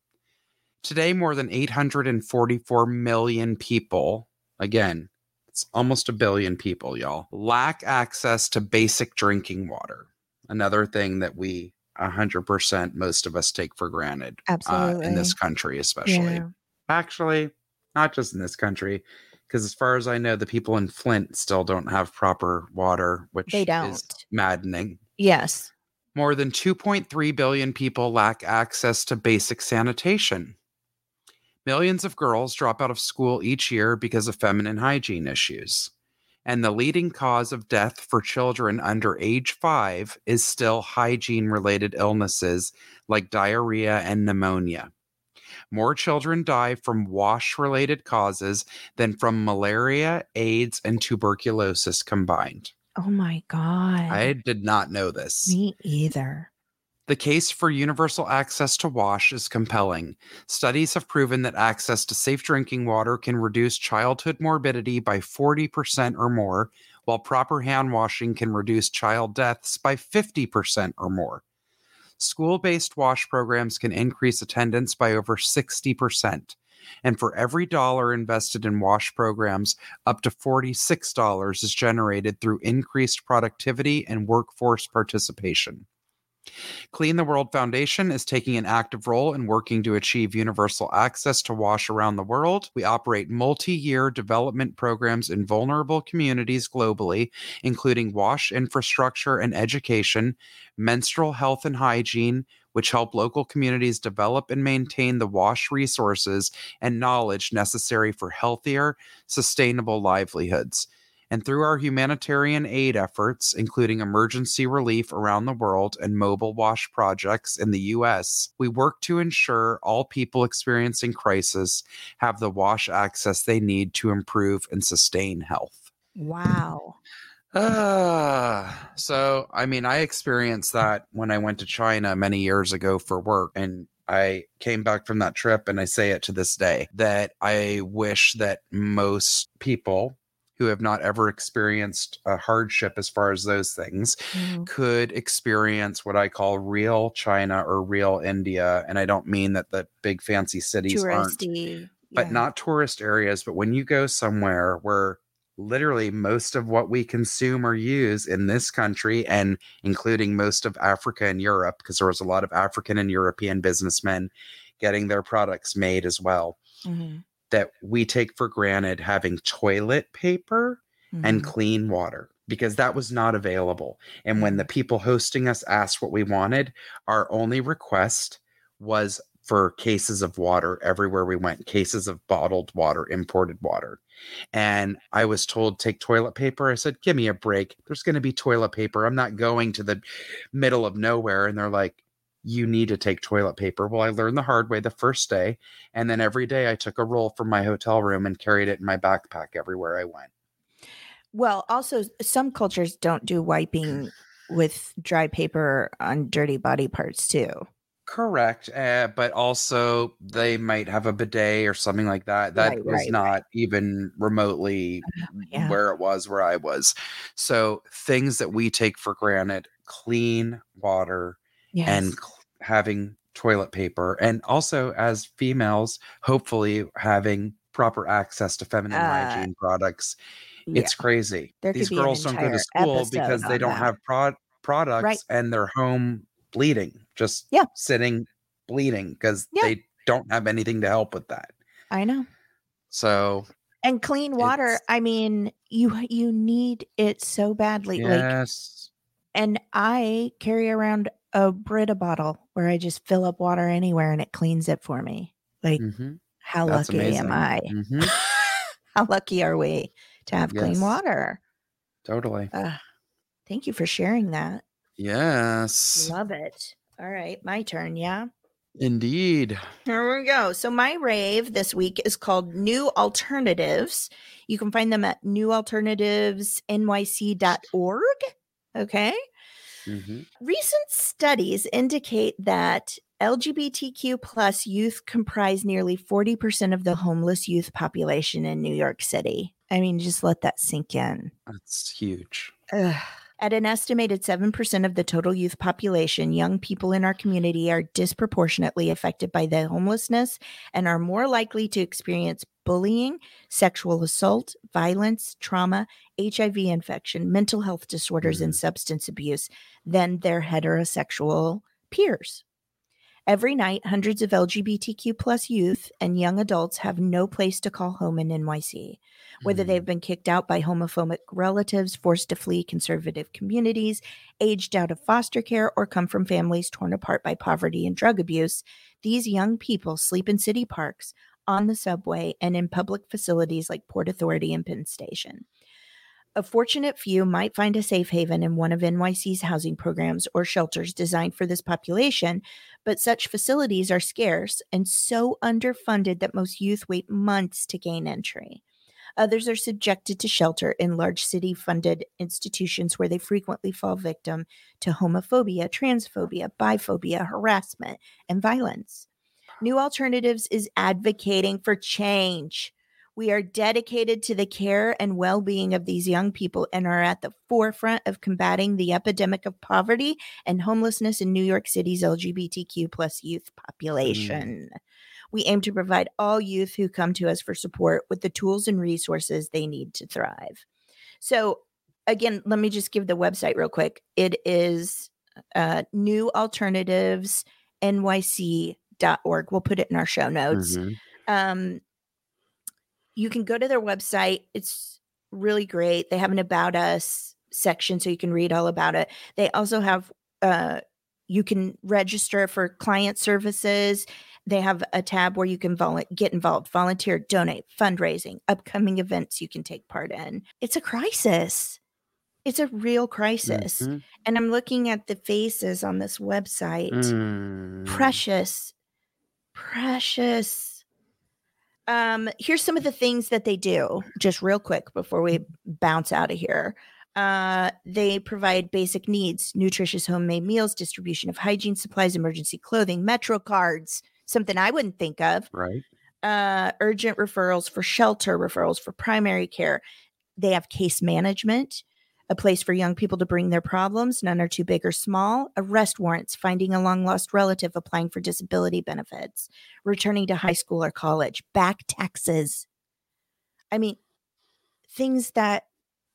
Today, more than 844 million people, again, it's almost a billion people, y'all, lack access to basic drinking water. Another thing that we 100% most of us take for granted uh, in this country, especially Yeah. actually not just in this country because as far as i know the people in flint still don't have proper water which They don't. maddening Yes. more than 2.3 billion people lack access to basic sanitation millions of girls drop out of school each year because of feminine hygiene issues and the leading cause of death for children under age 5 is still hygiene related illnesses like diarrhea and pneumonia more children die from wash related causes than from malaria, AIDS, and tuberculosis combined. Oh my God. I did not know this. Me either. The case for universal access to wash is compelling. Studies have proven that access to safe drinking water can reduce childhood morbidity by 40% or more, while proper hand washing can reduce child deaths by 50% or more. School based wash programs can increase attendance by over 60%. And for every dollar invested in wash programs, up to $46 is generated through increased productivity and workforce participation. Clean the World Foundation is taking an active role in working to achieve universal access to wash around the world. We operate multi year development programs in vulnerable communities globally, including wash infrastructure and education, menstrual health and hygiene, which help local communities develop and maintain the wash resources and knowledge necessary for healthier, sustainable livelihoods. And through our humanitarian aid efforts, including emergency relief around the world and mobile wash projects in the US, we work to ensure all people experiencing crisis have the wash access they need to improve and sustain health. Wow. Ah, so I mean, I experienced that when I went to China many years ago for work, and I came back from that trip, and I say it to this day that I wish that most people who have not ever experienced a hardship as far as those things Mhm. could experience what I call real China or real India. And I don't mean that the big fancy cities aren't but yeah. not tourist areas. But when you go somewhere where literally most of what we consume or use in this country, and including most of Africa and Europe, because there was a lot of African and European businessmen getting their products made as well, Mhm. That we take for granted having toilet paper and Mhm. clean water because that was not available. And when the people hosting us asked what we wanted, our only request was for cases of water everywhere we went, cases of bottled water, imported water. And I was told, take toilet paper. I said, give me a break. There's going to be toilet paper. I'm not going to the middle of nowhere. And they're like, you need to take toilet paper. Well, I learned the hard way the first day. And then every day I took a roll from my hotel room and carried it in my backpack everywhere I went. Well, also, some cultures don't do wiping with dry paper on dirty body parts, too. Correct. Uh, but also, they might have a bidet or something like that. That Right, was right, not right. even remotely yeah. where it was where I was. So, things that we take for granted clean water Yes. and having toilet paper. And also, as females, hopefully having proper access to feminine Uh, hygiene products. Yeah. It's crazy. There These girls don't go to school because they don't that. have prod- products Right. and they're home bleeding, just Yeah. sitting bleeding because Yeah. they don't have anything to help with that. I know. So, And clean water, I mean, you you need it so badly. Like yes. and I carry around a Brita bottle where I just fill up water anywhere and it cleans it for me. Like Mhm. how That's lucky amazing. am I? Mhm. how lucky are we to have clean water? Totally. Ugh. thank you for sharing that. Yes. Love it. All right, my turn, yeah. Indeed. Here we go. So my rave this week is called New Alternatives. You can find them at newalternativesnyc.org. Okay. Mhm. Recent studies indicate that LGBTQ plus youth comprise nearly 40% of the homeless youth population in New York City. I mean, just let that sink in. That's huge. Ugh. At an estimated 7% of the total youth population, young people in our community are disproportionately affected by the homelessness and are more likely to experience bullying, sexual assault, violence, trauma, HIV infection, mental health disorders, and mm-hmm. substance abuse than their heterosexual peers. Every night, hundreds of LGBTQ plus youth and young adults have no place to call home in NYC whether Mhm. they've been kicked out by homophobic relatives, forced to flee conservative communities, aged out of foster care, or come from families torn apart by poverty and drug abuse, these young people sleep in city parks, on the subway, and in public facilities like Port Authority and Penn Station. A fortunate few might find a safe haven in one of NYC's housing programs or shelters designed for this population, but such facilities are scarce and so underfunded that most youth wait months to gain entry. Others are subjected to shelter in large city funded institutions where they frequently fall victim to homophobia, transphobia, biphobia, harassment, and violence. New Alternatives is advocating for change. We are dedicated to the care and well being of these young people and are at the forefront of combating the epidemic of poverty and homelessness in New York City's LGBTQ plus youth population. We aim to provide all youth who come to us for support with the tools and resources they need to thrive. So, again, let me just give the website real quick. It is uh, newalternatives.nyc.org. We'll put it in our show notes. Mhm. Um, you can go to their website. It's really great. They have an about us section so you can read all about it. They also have uh you can register for client services. They have a tab where you can vol- get involved, volunteer, donate, fundraising, upcoming events you can take part in. It's a crisis. It's a real crisis. Mhm. And I'm looking at the faces on this website Mm. precious precious um here's some of the things that they do just real quick before we bounce out of here. Uh they provide basic needs nutritious homemade meals distribution of hygiene supplies emergency clothing metro cards something i wouldn't think of. Right. uh urgent referrals for shelter referrals for primary care. They have case management a place for young people to bring their problems, none are too big or small, arrest warrants, finding a long lost relative, applying for disability benefits, returning to high school or college, back taxes. I mean, things that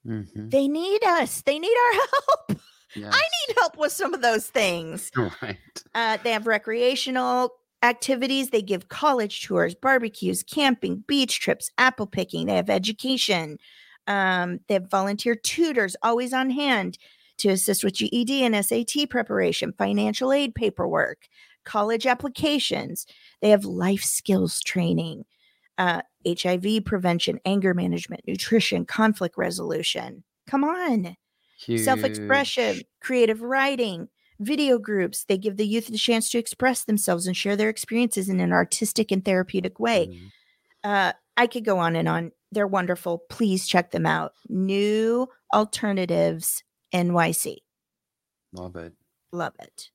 Mhm. they need us, they need our help. Yes. I need help with some of those things. Right. Uh, they have recreational activities. They give college tours, barbecues, camping, beach trips, apple picking. They have education. Um, they have volunteer tutors always on hand to assist with GED and SAT preparation, financial aid paperwork, college applications. They have life skills training, uh, HIV prevention, anger management, nutrition, conflict resolution. Come on. Self expression, creative writing, video groups. They give the youth the chance to express themselves and share their experiences in an artistic and therapeutic way. Mhm. Uh, I could go on and on. They're wonderful. Please check them out. New Alternatives NYC. Love it. Love it.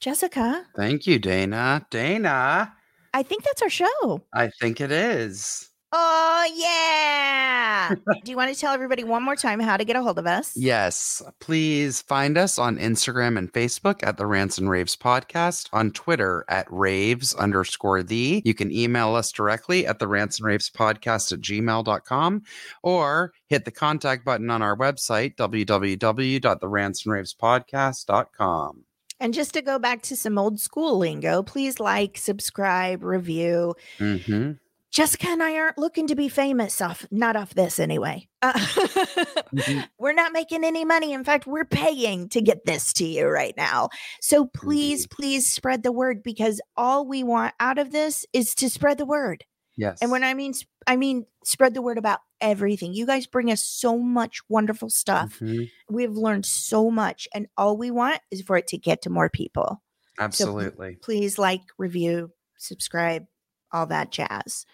Jessica, Thank you, Dana. Dana, I think that's our show. I think it is. Oh, yeah. Do you want to tell everybody one more time how to get a hold of us? Yes, please find us on Instagram and Facebook at the Rants and Raves Podcast, on Twitter at raves underscore the. You can email us directly at the Rants and Raves Podcast at gmail.com or hit the contact button on our website, www.therantsandravespodcast.com. And just to go back to some old school lingo, please like, subscribe, review. Mm-hmm. Jessica and I aren't looking to be famous off, not off this anyway. Uh, Mhm. we're not making any money. In fact, we're paying to get this to you right now. So please, please spread the word because all we want out of this is to spread the word. Yes. And when I mean, I mean, spread the word about everything. You guys bring us so much wonderful stuff. Mhm. We've learned so much, and all we want is for it to get to more people. Absolutely. Please like, review, subscribe, all that jazz.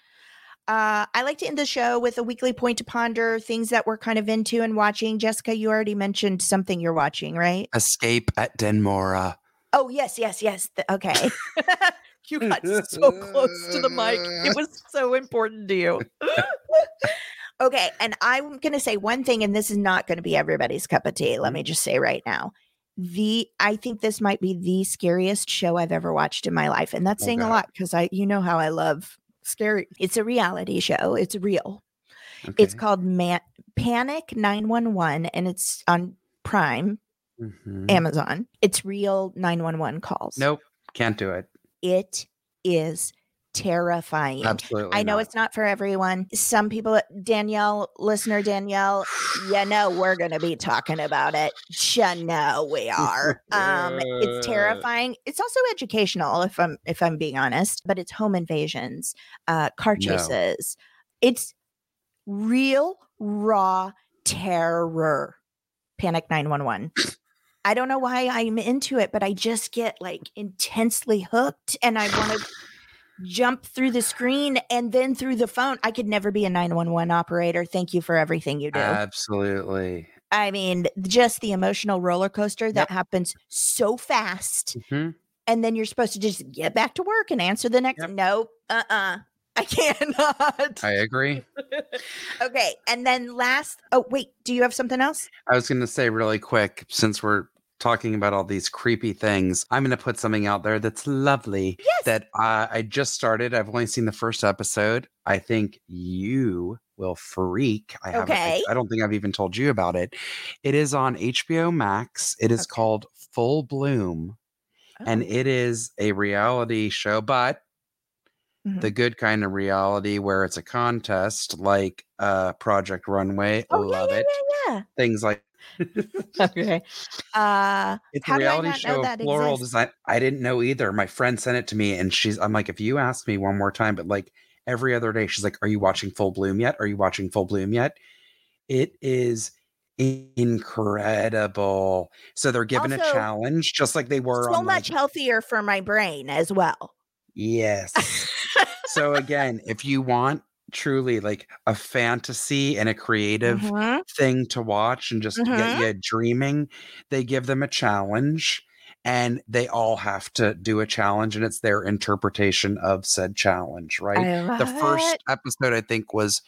Uh, I like to end the show with a weekly point to ponder things that we're kind of into and watching. Jessica, you already mentioned something you're watching, right? Escape at Dannemora. Oh, yes, yes, yes. th- okay. you got so close to the mic. It was so important to you. okay. And I'm going to say one thing, and this is not going to be everybody's cup of tea. Let me just say right now. The I think this might be the scariest show I've ever watched in my life. And that's saying a lot because I you know how I love scary. It's a reality show. It's real. Okay. It's called Man- Panic 911 and it's on Prime, Mhm. Amazon. It's real 911 calls. Nope. Can't do it. It is terrifying. Absolutely. I know not. it's not for everyone. Some people, Danielle, listener Danielle, you know we're going to be talking about it. You know we are. Um, it's terrifying. It's also educational, if I'm if I'm being honest. But it's home invasions, uh, car No. chases. It's real raw terror. Panic nine one one. I don't know why I'm into it, but I just get like intensely hooked, and I want to jump through the screen and then through the phone. I could never be a 911 operator. Thank you for everything you do. Absolutely. I mean, just the emotional roller coaster that Yep. happens so fast. Mhm. And then you're supposed to just get back to work and answer the next. Yep. Nope. Uh uh I cannot. I agree. okay. And then last. Oh, wait. Do you have something else? I was going to say really quick, since we're talking about all these creepy things, I'm going to put something out there that's lovely Yes. that uh, I just started. I've only seen the first episode. I think you will freak. I haven't. I- Okay. I, don't think I've even told you about it. It is on HBO Max. It is Okay. called Full Bloom, and Oh, it is a reality show, but mhm. the good kind of reality where it's a contest, like uh, Project Runway. oh yeah, Love yeah, it. yeah, Things like yeah. Okay. Uh, It's a reality show of floral exists? design. I didn't know either. My friend sent it to me, and she's. I'm like, if you ask me one more time, but like every other day, she's like, "Are you watching Full Bloom yet? Are you watching Full Bloom yet?" It is incredible. So they're given a challenge, just like they were so much like, healthier for my brain as well. yes. so again, if you want truly like a fantasy and a creative Mhm. thing to watch and just get you dreaming. They give them a challenge and they all have to do a challenge and it's their interpretation of said challenge, right? The first it. episode I think was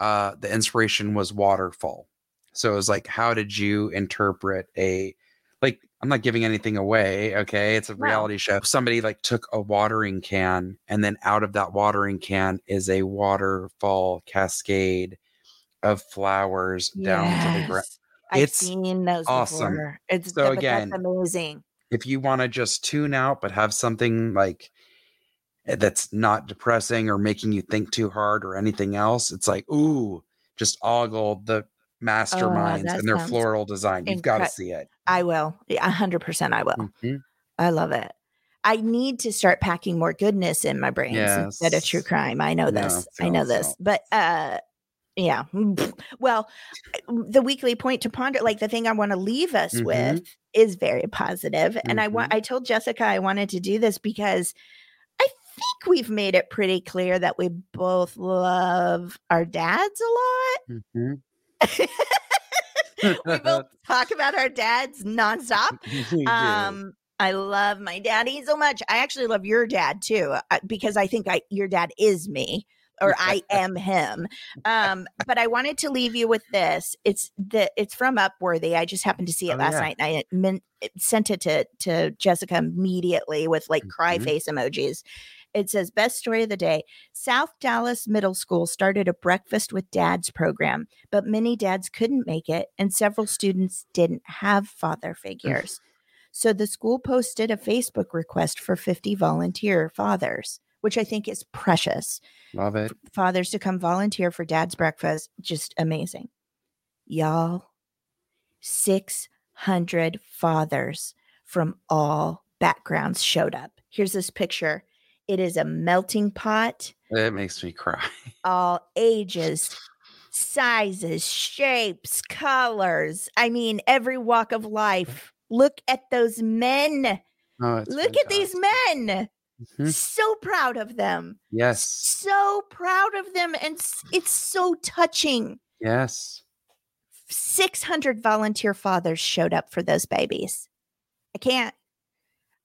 uh the inspiration was waterfall. So it was like how did you interpret a like I'm not giving anything away, okay? It's a No. reality show. Somebody like took a watering can and then out of that watering can is a waterfall cascade of flowers down to the ground. Yes. I've It's seen those awesome. before. It's So again, amazing. If you want to just tune out but have something like eh, that's not depressing or making you think too hard or anything else, it's like, ooh, just ogle the masterminds Oh, and their floral design. You've got to see it. I will. A hundred percent. I will. Mhm. I love it. I need to start packing more goodness in my brains instead of true crime. I know Yeah, this. I know so- this. But uh yeah. Well, the weekly point to ponder, like the thing I want to leave us Mhm. with is very positive. And I Mm-hmm. want I told Jessica I wanted to do this because I think we've made it pretty clear that we both love our dads a lot. Mhm. we both talk about our dads nonstop. Um, I love my daddy so much. I actually love your dad too, uh, because I think I your dad is me or I am him. Um, but I wanted to leave you with this. It's the it's from Upworthy. I just happened to see it Oh, last yeah. night, and I min- sent it to to Jessica immediately with like cry Mhm. face emojis. It says best story of the day. South Dallas Middle School started a breakfast with dads program, but many dads couldn't make it, and several students didn't have father figures. So the school posted a Facebook request for 50 volunteer fathers, which I think is precious. Love it. Fathers to come volunteer for dad's breakfast, just amazing. Y'all, 600 fathers from all backgrounds showed up. Here's this picture. It is a melting pot, It makes me cry. all ages, sizes, shapes, colors. I mean, every walk of life. Look at those men. Oh, Look at these men. Mhm. So proud of them. Yes. So proud of them. And it's so touching. Yes. 600 volunteer fathers showed up for those babies. I can't.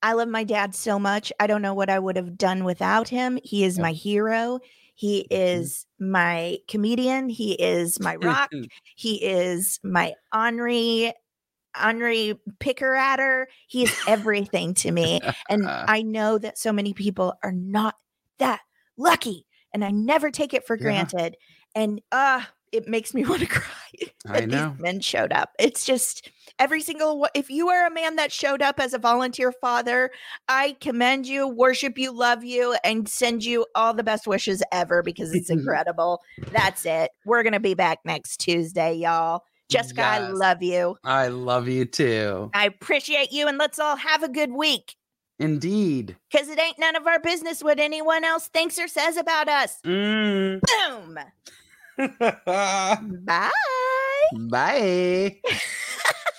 I love my dad so much. I don't know what I would have done without him. He is Yep. my hero. He is my comedian. He is my rock. he is my Henri Henri picker. He is everything to me. And I know that so many people are not that lucky. And I never take it for Yeah. granted. And uh it makes me want to cry. I know. These men showed up. It's just every single. If you are a man that showed up as a volunteer father, I commend you, worship you, love you, and send you all the best wishes ever because it's incredible. That's it. We're gonna be back next Tuesday, y'all. Jessica, I love you. I love you too. I appreciate you, and let's all have a good week. Indeed. Because it ain't none of our business what anyone else thinks or says about us. Mm. Boom. Bye. Bye.